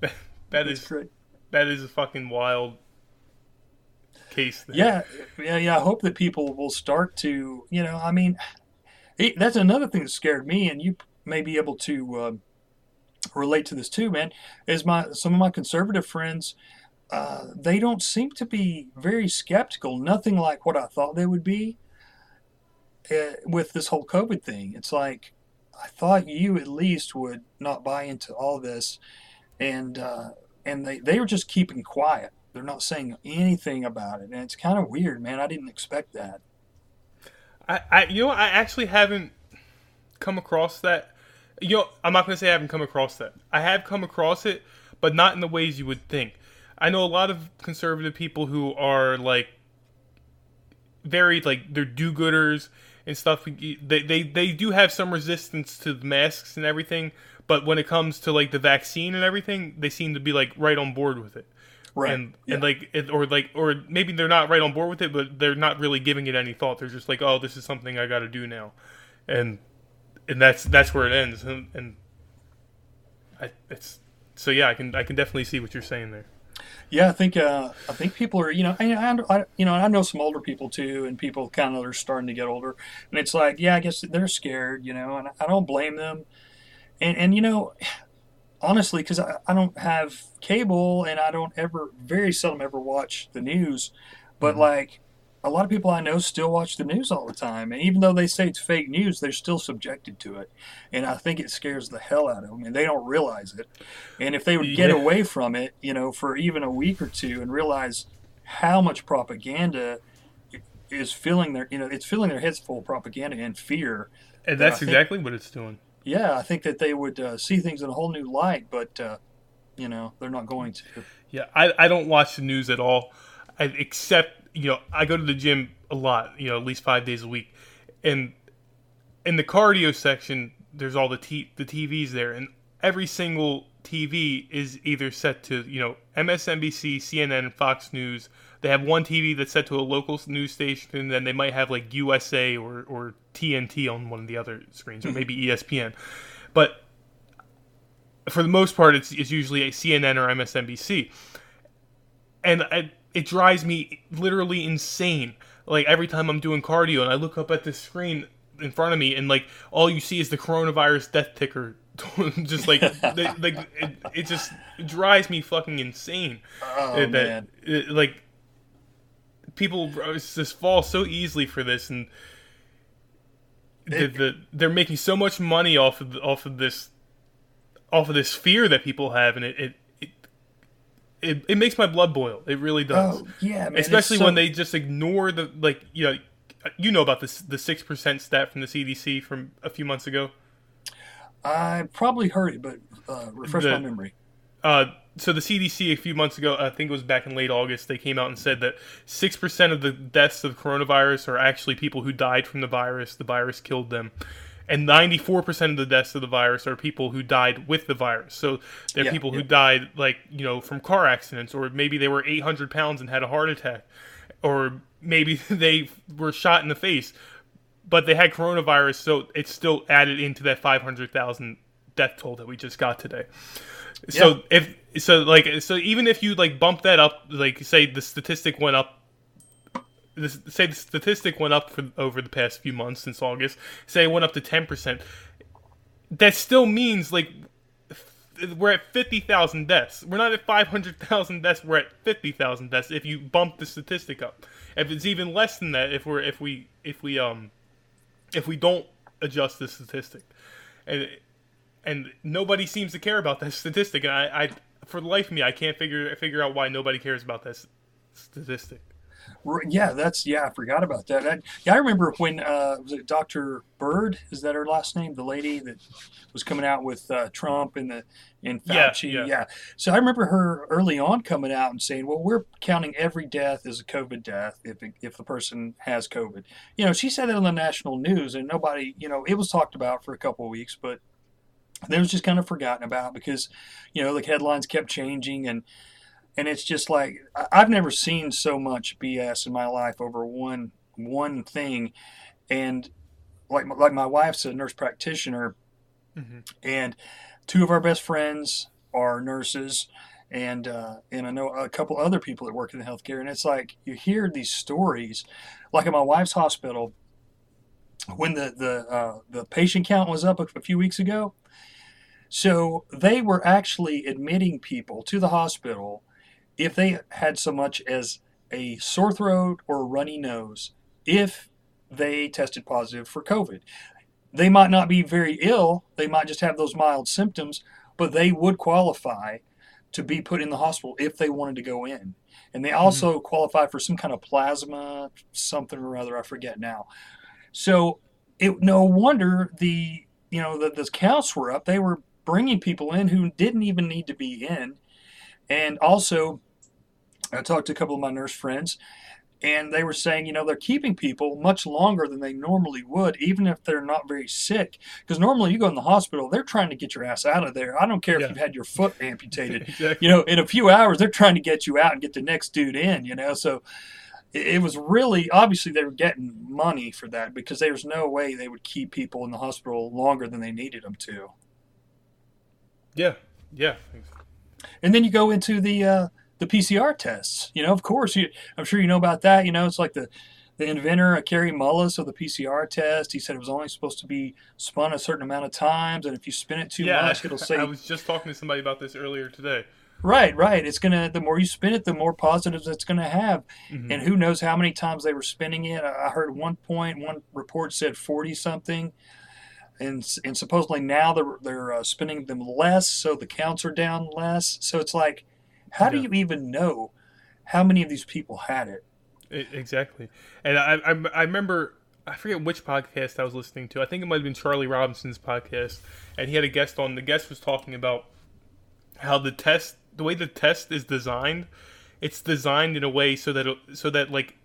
Speaker 5: That- that is
Speaker 6: great.
Speaker 5: that is a fucking wild case. there.
Speaker 6: Yeah, yeah, yeah. I hope that people will start to, you know, I mean, it, that's another thing that scared me, and you may be able to uh, relate to this too, man. Is my some of my conservative friends, uh, they don't seem to be very skeptical. Nothing like what I thought they would be uh, with this whole COVID thing. It's like I thought you at least would not buy into all this, and uh, and they they were just keeping quiet. They're not saying anything about it, and it's kind of weird, man. I didn't expect that.
Speaker 5: I, I you know I actually haven't come across that. You know, I'm not gonna say I haven't come across that. I have come across it, but not in the ways you would think. I know a lot of conservative people who are like very like they're do-gooders and stuff. They they they do have some resistance to the masks and everything, but when it comes to like the vaccine and everything, they seem to be like right on board with it.
Speaker 6: Right.
Speaker 5: And
Speaker 6: Yeah.
Speaker 5: and like it, or like or maybe they're not right on board with it, but they're not really giving it any thought. They're just like, oh, this is something I got to do now, and and that's that's where it ends. And, and I it's so yeah, I can I can definitely see what you're saying there.
Speaker 6: Yeah, I think uh, I think people are you know I, I, I- you know I know some older people too, and people kind of are starting to get older, and it's like yeah, I guess they're scared, you know, and I don't blame them, and and you know, honestly, because I, I don't have cable and I don't ever very seldom ever watch the news, but like a lot of people I know still watch the news all the time, and even though they say it's fake news, they're still subjected to it, and I think it scares the hell out of them, and they don't realize it. And if they would get
Speaker 5: Yeah.
Speaker 6: away from it, you know, for even a week or two, and realize how much propaganda is filling their, you know, it's filling their heads full of propaganda and fear.
Speaker 5: And that's
Speaker 6: think-
Speaker 5: exactly what it's doing.
Speaker 6: Yeah, I think that they would uh, see things in a whole new light, but uh, you know, they're not going to.
Speaker 5: Yeah, I, I don't watch the news at all, except you know I go to the gym a lot, you know, at least five days a week, and in the cardio section, there's all the t- the TVs there, and every single TV is either set to you know MSNBC, CNN, Fox News. They have one TV that's set to a local news station, and then they might have like USA or or TNT on one of the other screens, or maybe ESPN, but for the most part, it's, it's usually a CNN or MSNBC, and I, it drives me literally insane. Like every time I'm doing cardio and I look up at the screen in front of me, and like all you see is the coronavirus death ticker. just like they- like it, it just drives me fucking insane.
Speaker 6: Oh
Speaker 5: that,
Speaker 6: man,
Speaker 5: it- like people just fall so easily for this, and the, the, they're making so much money off of off of this off of this fear that people have, and it it it, it, makes my blood boil. It really does.
Speaker 6: oh yeah, man.
Speaker 5: Especially
Speaker 6: so-
Speaker 5: when they just ignore the like you know you know about this the six percent stat from the CDC from a few months ago.
Speaker 6: I probably heard it, but uh, refresh
Speaker 5: The-
Speaker 6: my memory.
Speaker 5: Uh, so the CDC a few months ago, I think it was back in late August, they came out and said that six percent of the deaths of coronavirus are actually people who died from the virus. The virus killed them, and ninety-four percent of the deaths of the virus are people who died with the virus. So they're
Speaker 6: Yeah,
Speaker 5: people who died like you know from car accidents, or maybe they were eight hundred pounds and had a heart attack, or maybe they were shot in the face, but they had coronavirus, so it's still added into that five hundred thousand death toll that we just got today. So if so, like so, even if you like bump that up, like say the statistic went up. Say the statistic went up for over the past few months since August. Say it went up to ten percent. That still means like we're at fifty thousand deaths. We're not at five hundred thousand deaths. We're at fifty thousand deaths. If you bump the statistic up, if it's even less than that, if we're if we if we um if we don't adjust the statistic, and and nobody seems to care about that statistic, and I, I for the life of me, I can't figure figure out why nobody cares about that statistic.
Speaker 6: Yeah, that's yeah. I forgot about that. I, yeah, I remember when uh, was it Dr. Bird? Is that her last name? The lady that was coming out with uh, Trump and the and
Speaker 5: Yeah,
Speaker 6: Fauci.
Speaker 5: yeah.
Speaker 6: So I remember her early on coming out and saying, "Well, we're counting every death as a COVID death if it, if the person has COVID." You know, she said that on the national news, and nobody, you know, it was talked about for a couple of weeks, but then it was just kind of forgotten about because, you know, the headlines kept changing and and it's just like I've never seen so much BS in my life over one one thing, and like like my wife's a nurse practitioner, and two of our best friends are nurses, and uh, and I know a couple other people that work in the healthcare, and it's like you hear these stories, like at my wife's hospital, when the the uh, the patient count was up a, a few weeks ago. So they were actually admitting people to the hospital if they had so much as a sore throat or a runny nose if they tested positive for COVID. They might not be very ill, they might just have those mild symptoms, but they would qualify to be put in the hospital if they wanted to go in. And they mm-hmm. also qualify for some kind of plasma, something or other, I forget now. So it no wonder the you know the, the counts were up. They were bringing people in who didn't even need to be in, and also I talked to a couple of my nurse friends, and they were saying you know they're keeping people much longer than they normally would, even if they're not very sick. Because normally you go in the hospital, they're trying to get your ass out of there. I don't care
Speaker 5: Yeah.
Speaker 6: if you've had your foot amputated.
Speaker 5: Exactly.
Speaker 6: You know, in a few hours they're trying to get you out and get the next dude in. You know, so it it was really obviously they were getting money for that because there's no way they would keep people in the hospital longer than they needed them to.
Speaker 5: Yeah, yeah.
Speaker 6: And then you go into the uh, the PCR tests. You know, of course, you, I'm sure you know about that. You know, it's like the the inventor, Kary Mullis, of the PCR test. He said it was only supposed to be spun a certain amount of times, and if you spin it too
Speaker 5: yeah,
Speaker 6: much, it'll say
Speaker 5: I was just talking to somebody about this earlier today.
Speaker 6: Right, right. It's gonna. The more you spin it, the more positives it's gonna have. And who knows how many times they were spinning it? I heard one point one report said forty something, and and supposedly now they're they're uh, spinning them less, so the counts are down less. So it's like, how do you even know how many of these people had it?
Speaker 5: I- exactly. And I, I, I remember, I forget which podcast I was listening to. I think it might have been Charlie Robinson's podcast. And he had a guest on. The guest was talking about how the test, the way the test is designed, it's designed in a way so that, it, so that like,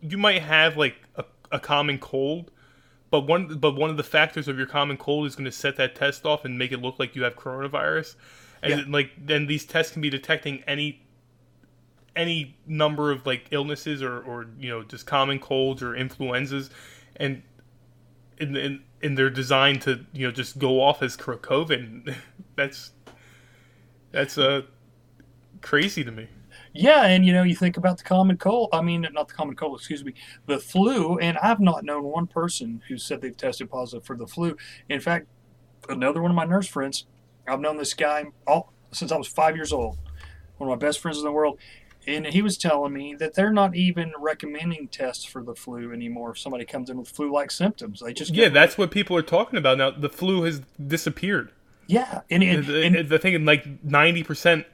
Speaker 5: you might have like a, a common cold, but one, but one of the factors of your common cold is going to set that test off and make it look like you have coronavirus. And
Speaker 6: Yeah.
Speaker 5: like, then these tests can be detecting any any number of like illnesses or, or you know just common colds or influenzas and and, and and they're designed to you know just go off as covid that's that's uh crazy to me
Speaker 6: Yeah, and you know, you think about the common cold. I mean, not the common cold, excuse me, the flu. And I've not known one person who said they've tested positive for the flu. In fact, another one of my nurse friends, I've known this guy all since I was five years old. One of my best friends in the world. And he was telling me that they're not even recommending tests for the flu anymore. If somebody comes in with flu-like symptoms, they just
Speaker 5: yeah that's what people are talking about now the flu has disappeared
Speaker 6: yeah. And, and,
Speaker 5: the,
Speaker 6: and
Speaker 5: the thing like 90%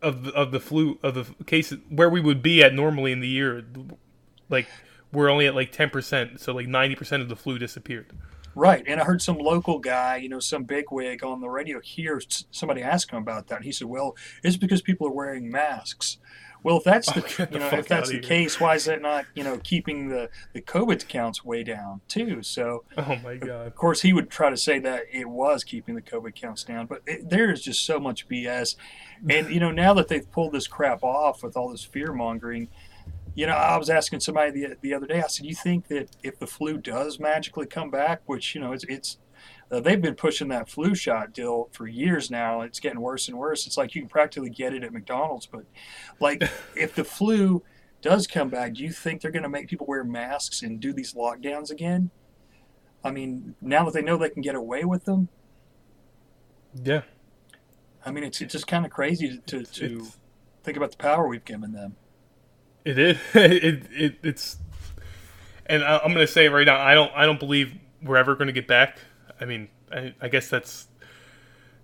Speaker 5: of the, of the flu of the cases where we would be at normally in the year like we're only at like 10% so like 90% of the flu disappeared
Speaker 6: Right, and I heard some local guy, you know, some bigwig on the radio here, somebody ask him about that. And he said, "Well, it's because people are wearing masks." Well, if that's the,
Speaker 5: Oh,
Speaker 6: you know,
Speaker 5: fuck
Speaker 6: if that's the
Speaker 5: here.
Speaker 6: case, why is that not, you know, keeping the the COVID counts way down too? So,
Speaker 5: oh my god
Speaker 6: of course, he would try to say that it was keeping the COVID counts down, but it, there is just so much BS. And you know, now that they've pulled this crap off with all this fear mongering, you know, I was asking somebody the, the other day. I said, "You think that if the flu does magically come back, which you know, it's it's uh, they've been pushing that flu shot deal for years now. It's getting worse and worse. It's like you can practically get it at McDonald's. But like, if the flu does come back, do you think they're going to make people wear masks and do these lockdowns again? I mean, now that they know they can get away with them,
Speaker 5: Yeah.
Speaker 6: I mean, it's, it's just kind of crazy to, to
Speaker 5: It's-
Speaker 6: think about the power we've given them.
Speaker 5: It is. It, it it's, and I, I'm gonna say right now, I don't I don't believe we're ever gonna get back. I mean, I, I guess that's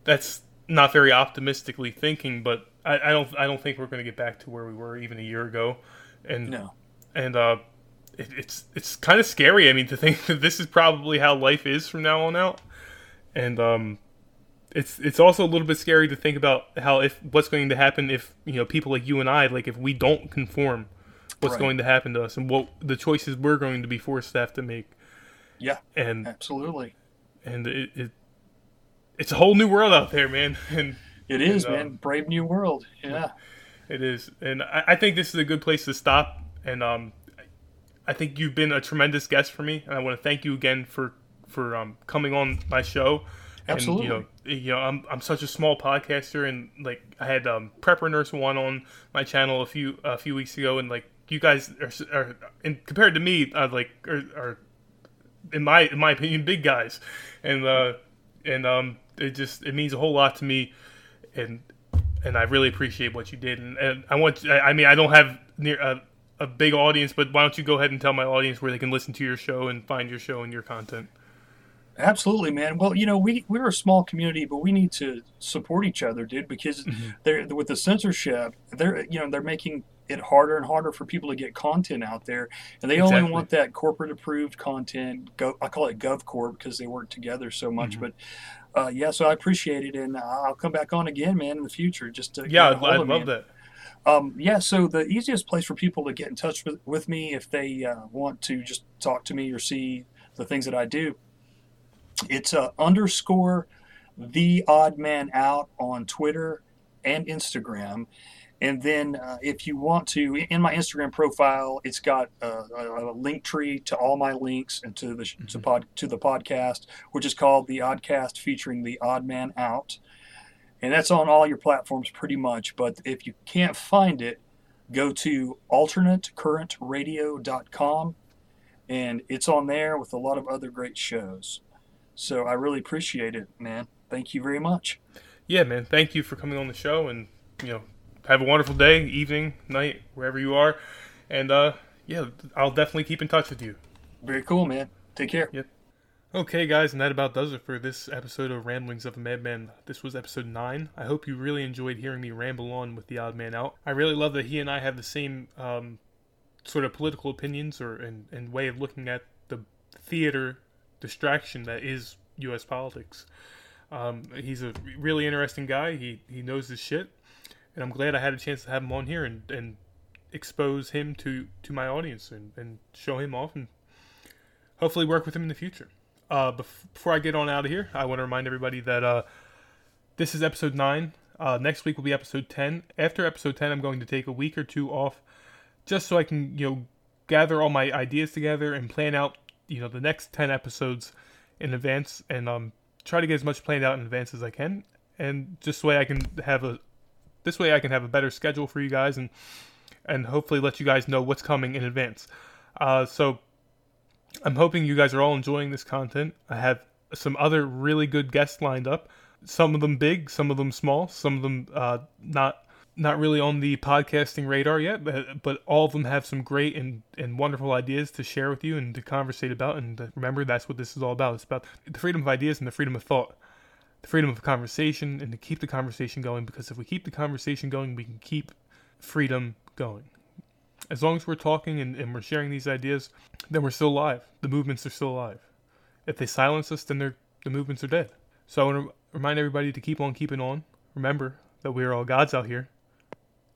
Speaker 5: that's not very optimistically thinking, but I, I don't I don't think we're gonna get back to where we were even a year ago, and
Speaker 6: No.
Speaker 5: and uh, it, it's it's kind of scary. I mean, to think that this is probably how life is from now on out, and um, it's it's also a little bit scary to think about how if what's going to happen if you know people like you and I like if we don't conform, what's
Speaker 6: Right.
Speaker 5: going to happen to us and what the choices we're going to be forced to have to make,
Speaker 6: Yeah,
Speaker 5: and
Speaker 6: absolutely.
Speaker 5: and it, it it's a whole new world out there, man, and
Speaker 6: It is,
Speaker 5: And, uh,
Speaker 6: man. Brave new world. Yeah.
Speaker 5: It is, and I, I think this is a good place to stop. And um, I think you've been a tremendous guest for me, and I want to thank you again for for um, coming on my show.
Speaker 6: Absolutely.
Speaker 5: And, you know, you know, I'm I'm such a small podcaster, and like I had um, Prepper Nurse One on my channel a few a few weeks ago, and like you guys are, are and compared to me, uh, like are, are in my in my opinion big guys, and uh, and um, it just it means a whole lot to me, and and I really appreciate what you did. And, and I want, I I mean, I don't have near a, a big audience, but why don't you go ahead and tell my audience where they can listen to your show and find your show and your content?
Speaker 6: Absolutely, man. Well, you know, we we're a small community, but we need to support each other, dude. Because
Speaker 5: Mm-hmm.
Speaker 6: they're with the censorship, they're you know they're making it harder and harder for people to get content out there, and they only want that corporate approved content. Go, I call it GovCorp because they work together so much.
Speaker 5: Mm-hmm.
Speaker 6: But uh, yeah, so I appreciate it, and I'll come back on again, man, in the future. Just to
Speaker 5: Yeah, I'd, I'd love that.
Speaker 6: Um, yeah, so the easiest place for people to get in touch with, with me if they uh, want to just talk to me or see the things that I do, it's uh, underscore the odd man out on Twitter and Instagram. And then uh, if you want to, in my Instagram profile, it's got a, a, a link tree to all my links and to the sh to pod to the podcast, which is called the Oddcast, featuring the Odd Man Out and that's on all your platforms pretty much. But if you can't find it, go to alternatecurrentradio.com, and it's on there with a lot of other great shows. So I really appreciate it, man. Thank you very much.
Speaker 5: Yeah, man. Thank you for coming on the show, and you know, have a wonderful day, evening, night, wherever you are. And uh, yeah, I'll definitely keep in touch with you.
Speaker 6: Very cool, man. Take care.
Speaker 5: Yep. Okay, guys, and that about does it for this episode of Ramblings of a Madman. This was episode 9. I hope you really enjoyed hearing me ramble on with the odd man out. I really love that he and I have the same um, sort of political opinions or and, and way of looking at the theater distraction that is U.S. politics. Um, he's a really interesting guy. He, he knows his shit, and I'm glad I had a chance to have him on here and, and expose him to, to my audience and, and show him off and hopefully work with him in the future. Uh, bef- before I get on out of here, I want to remind everybody that uh, this is episode 9. Uh, next week will be episode 10. After episode 10, I'm going to take a week or two off just so I can, you know, gather all my ideas together and plan out, you know, the next 10 episodes in advance and um, try to get as much planned out in advance as I can. And just way I can have a, this way I can have a better schedule for you guys and, and hopefully let you guys know what's coming in advance. Uh, so I'm hoping you guys are all enjoying this content. I have some other really good guests lined up. Some of them big, some of them small, some of them uh, not not really on the podcasting radar yet, but, but all of them have some great and, and wonderful ideas to share with you and to conversate about. And remember, that's what this is all about. It's about the freedom of ideas and the freedom of thought, the freedom of conversation, and to keep the conversation going. Because if we keep the conversation going, we can keep freedom going as long as we're talking and, and we're sharing these ideas, then we're still alive. The movements are still alive. If they silence us, then the movements are dead. So I want to remind everybody to keep on keeping on. Remember that we are all gods out here.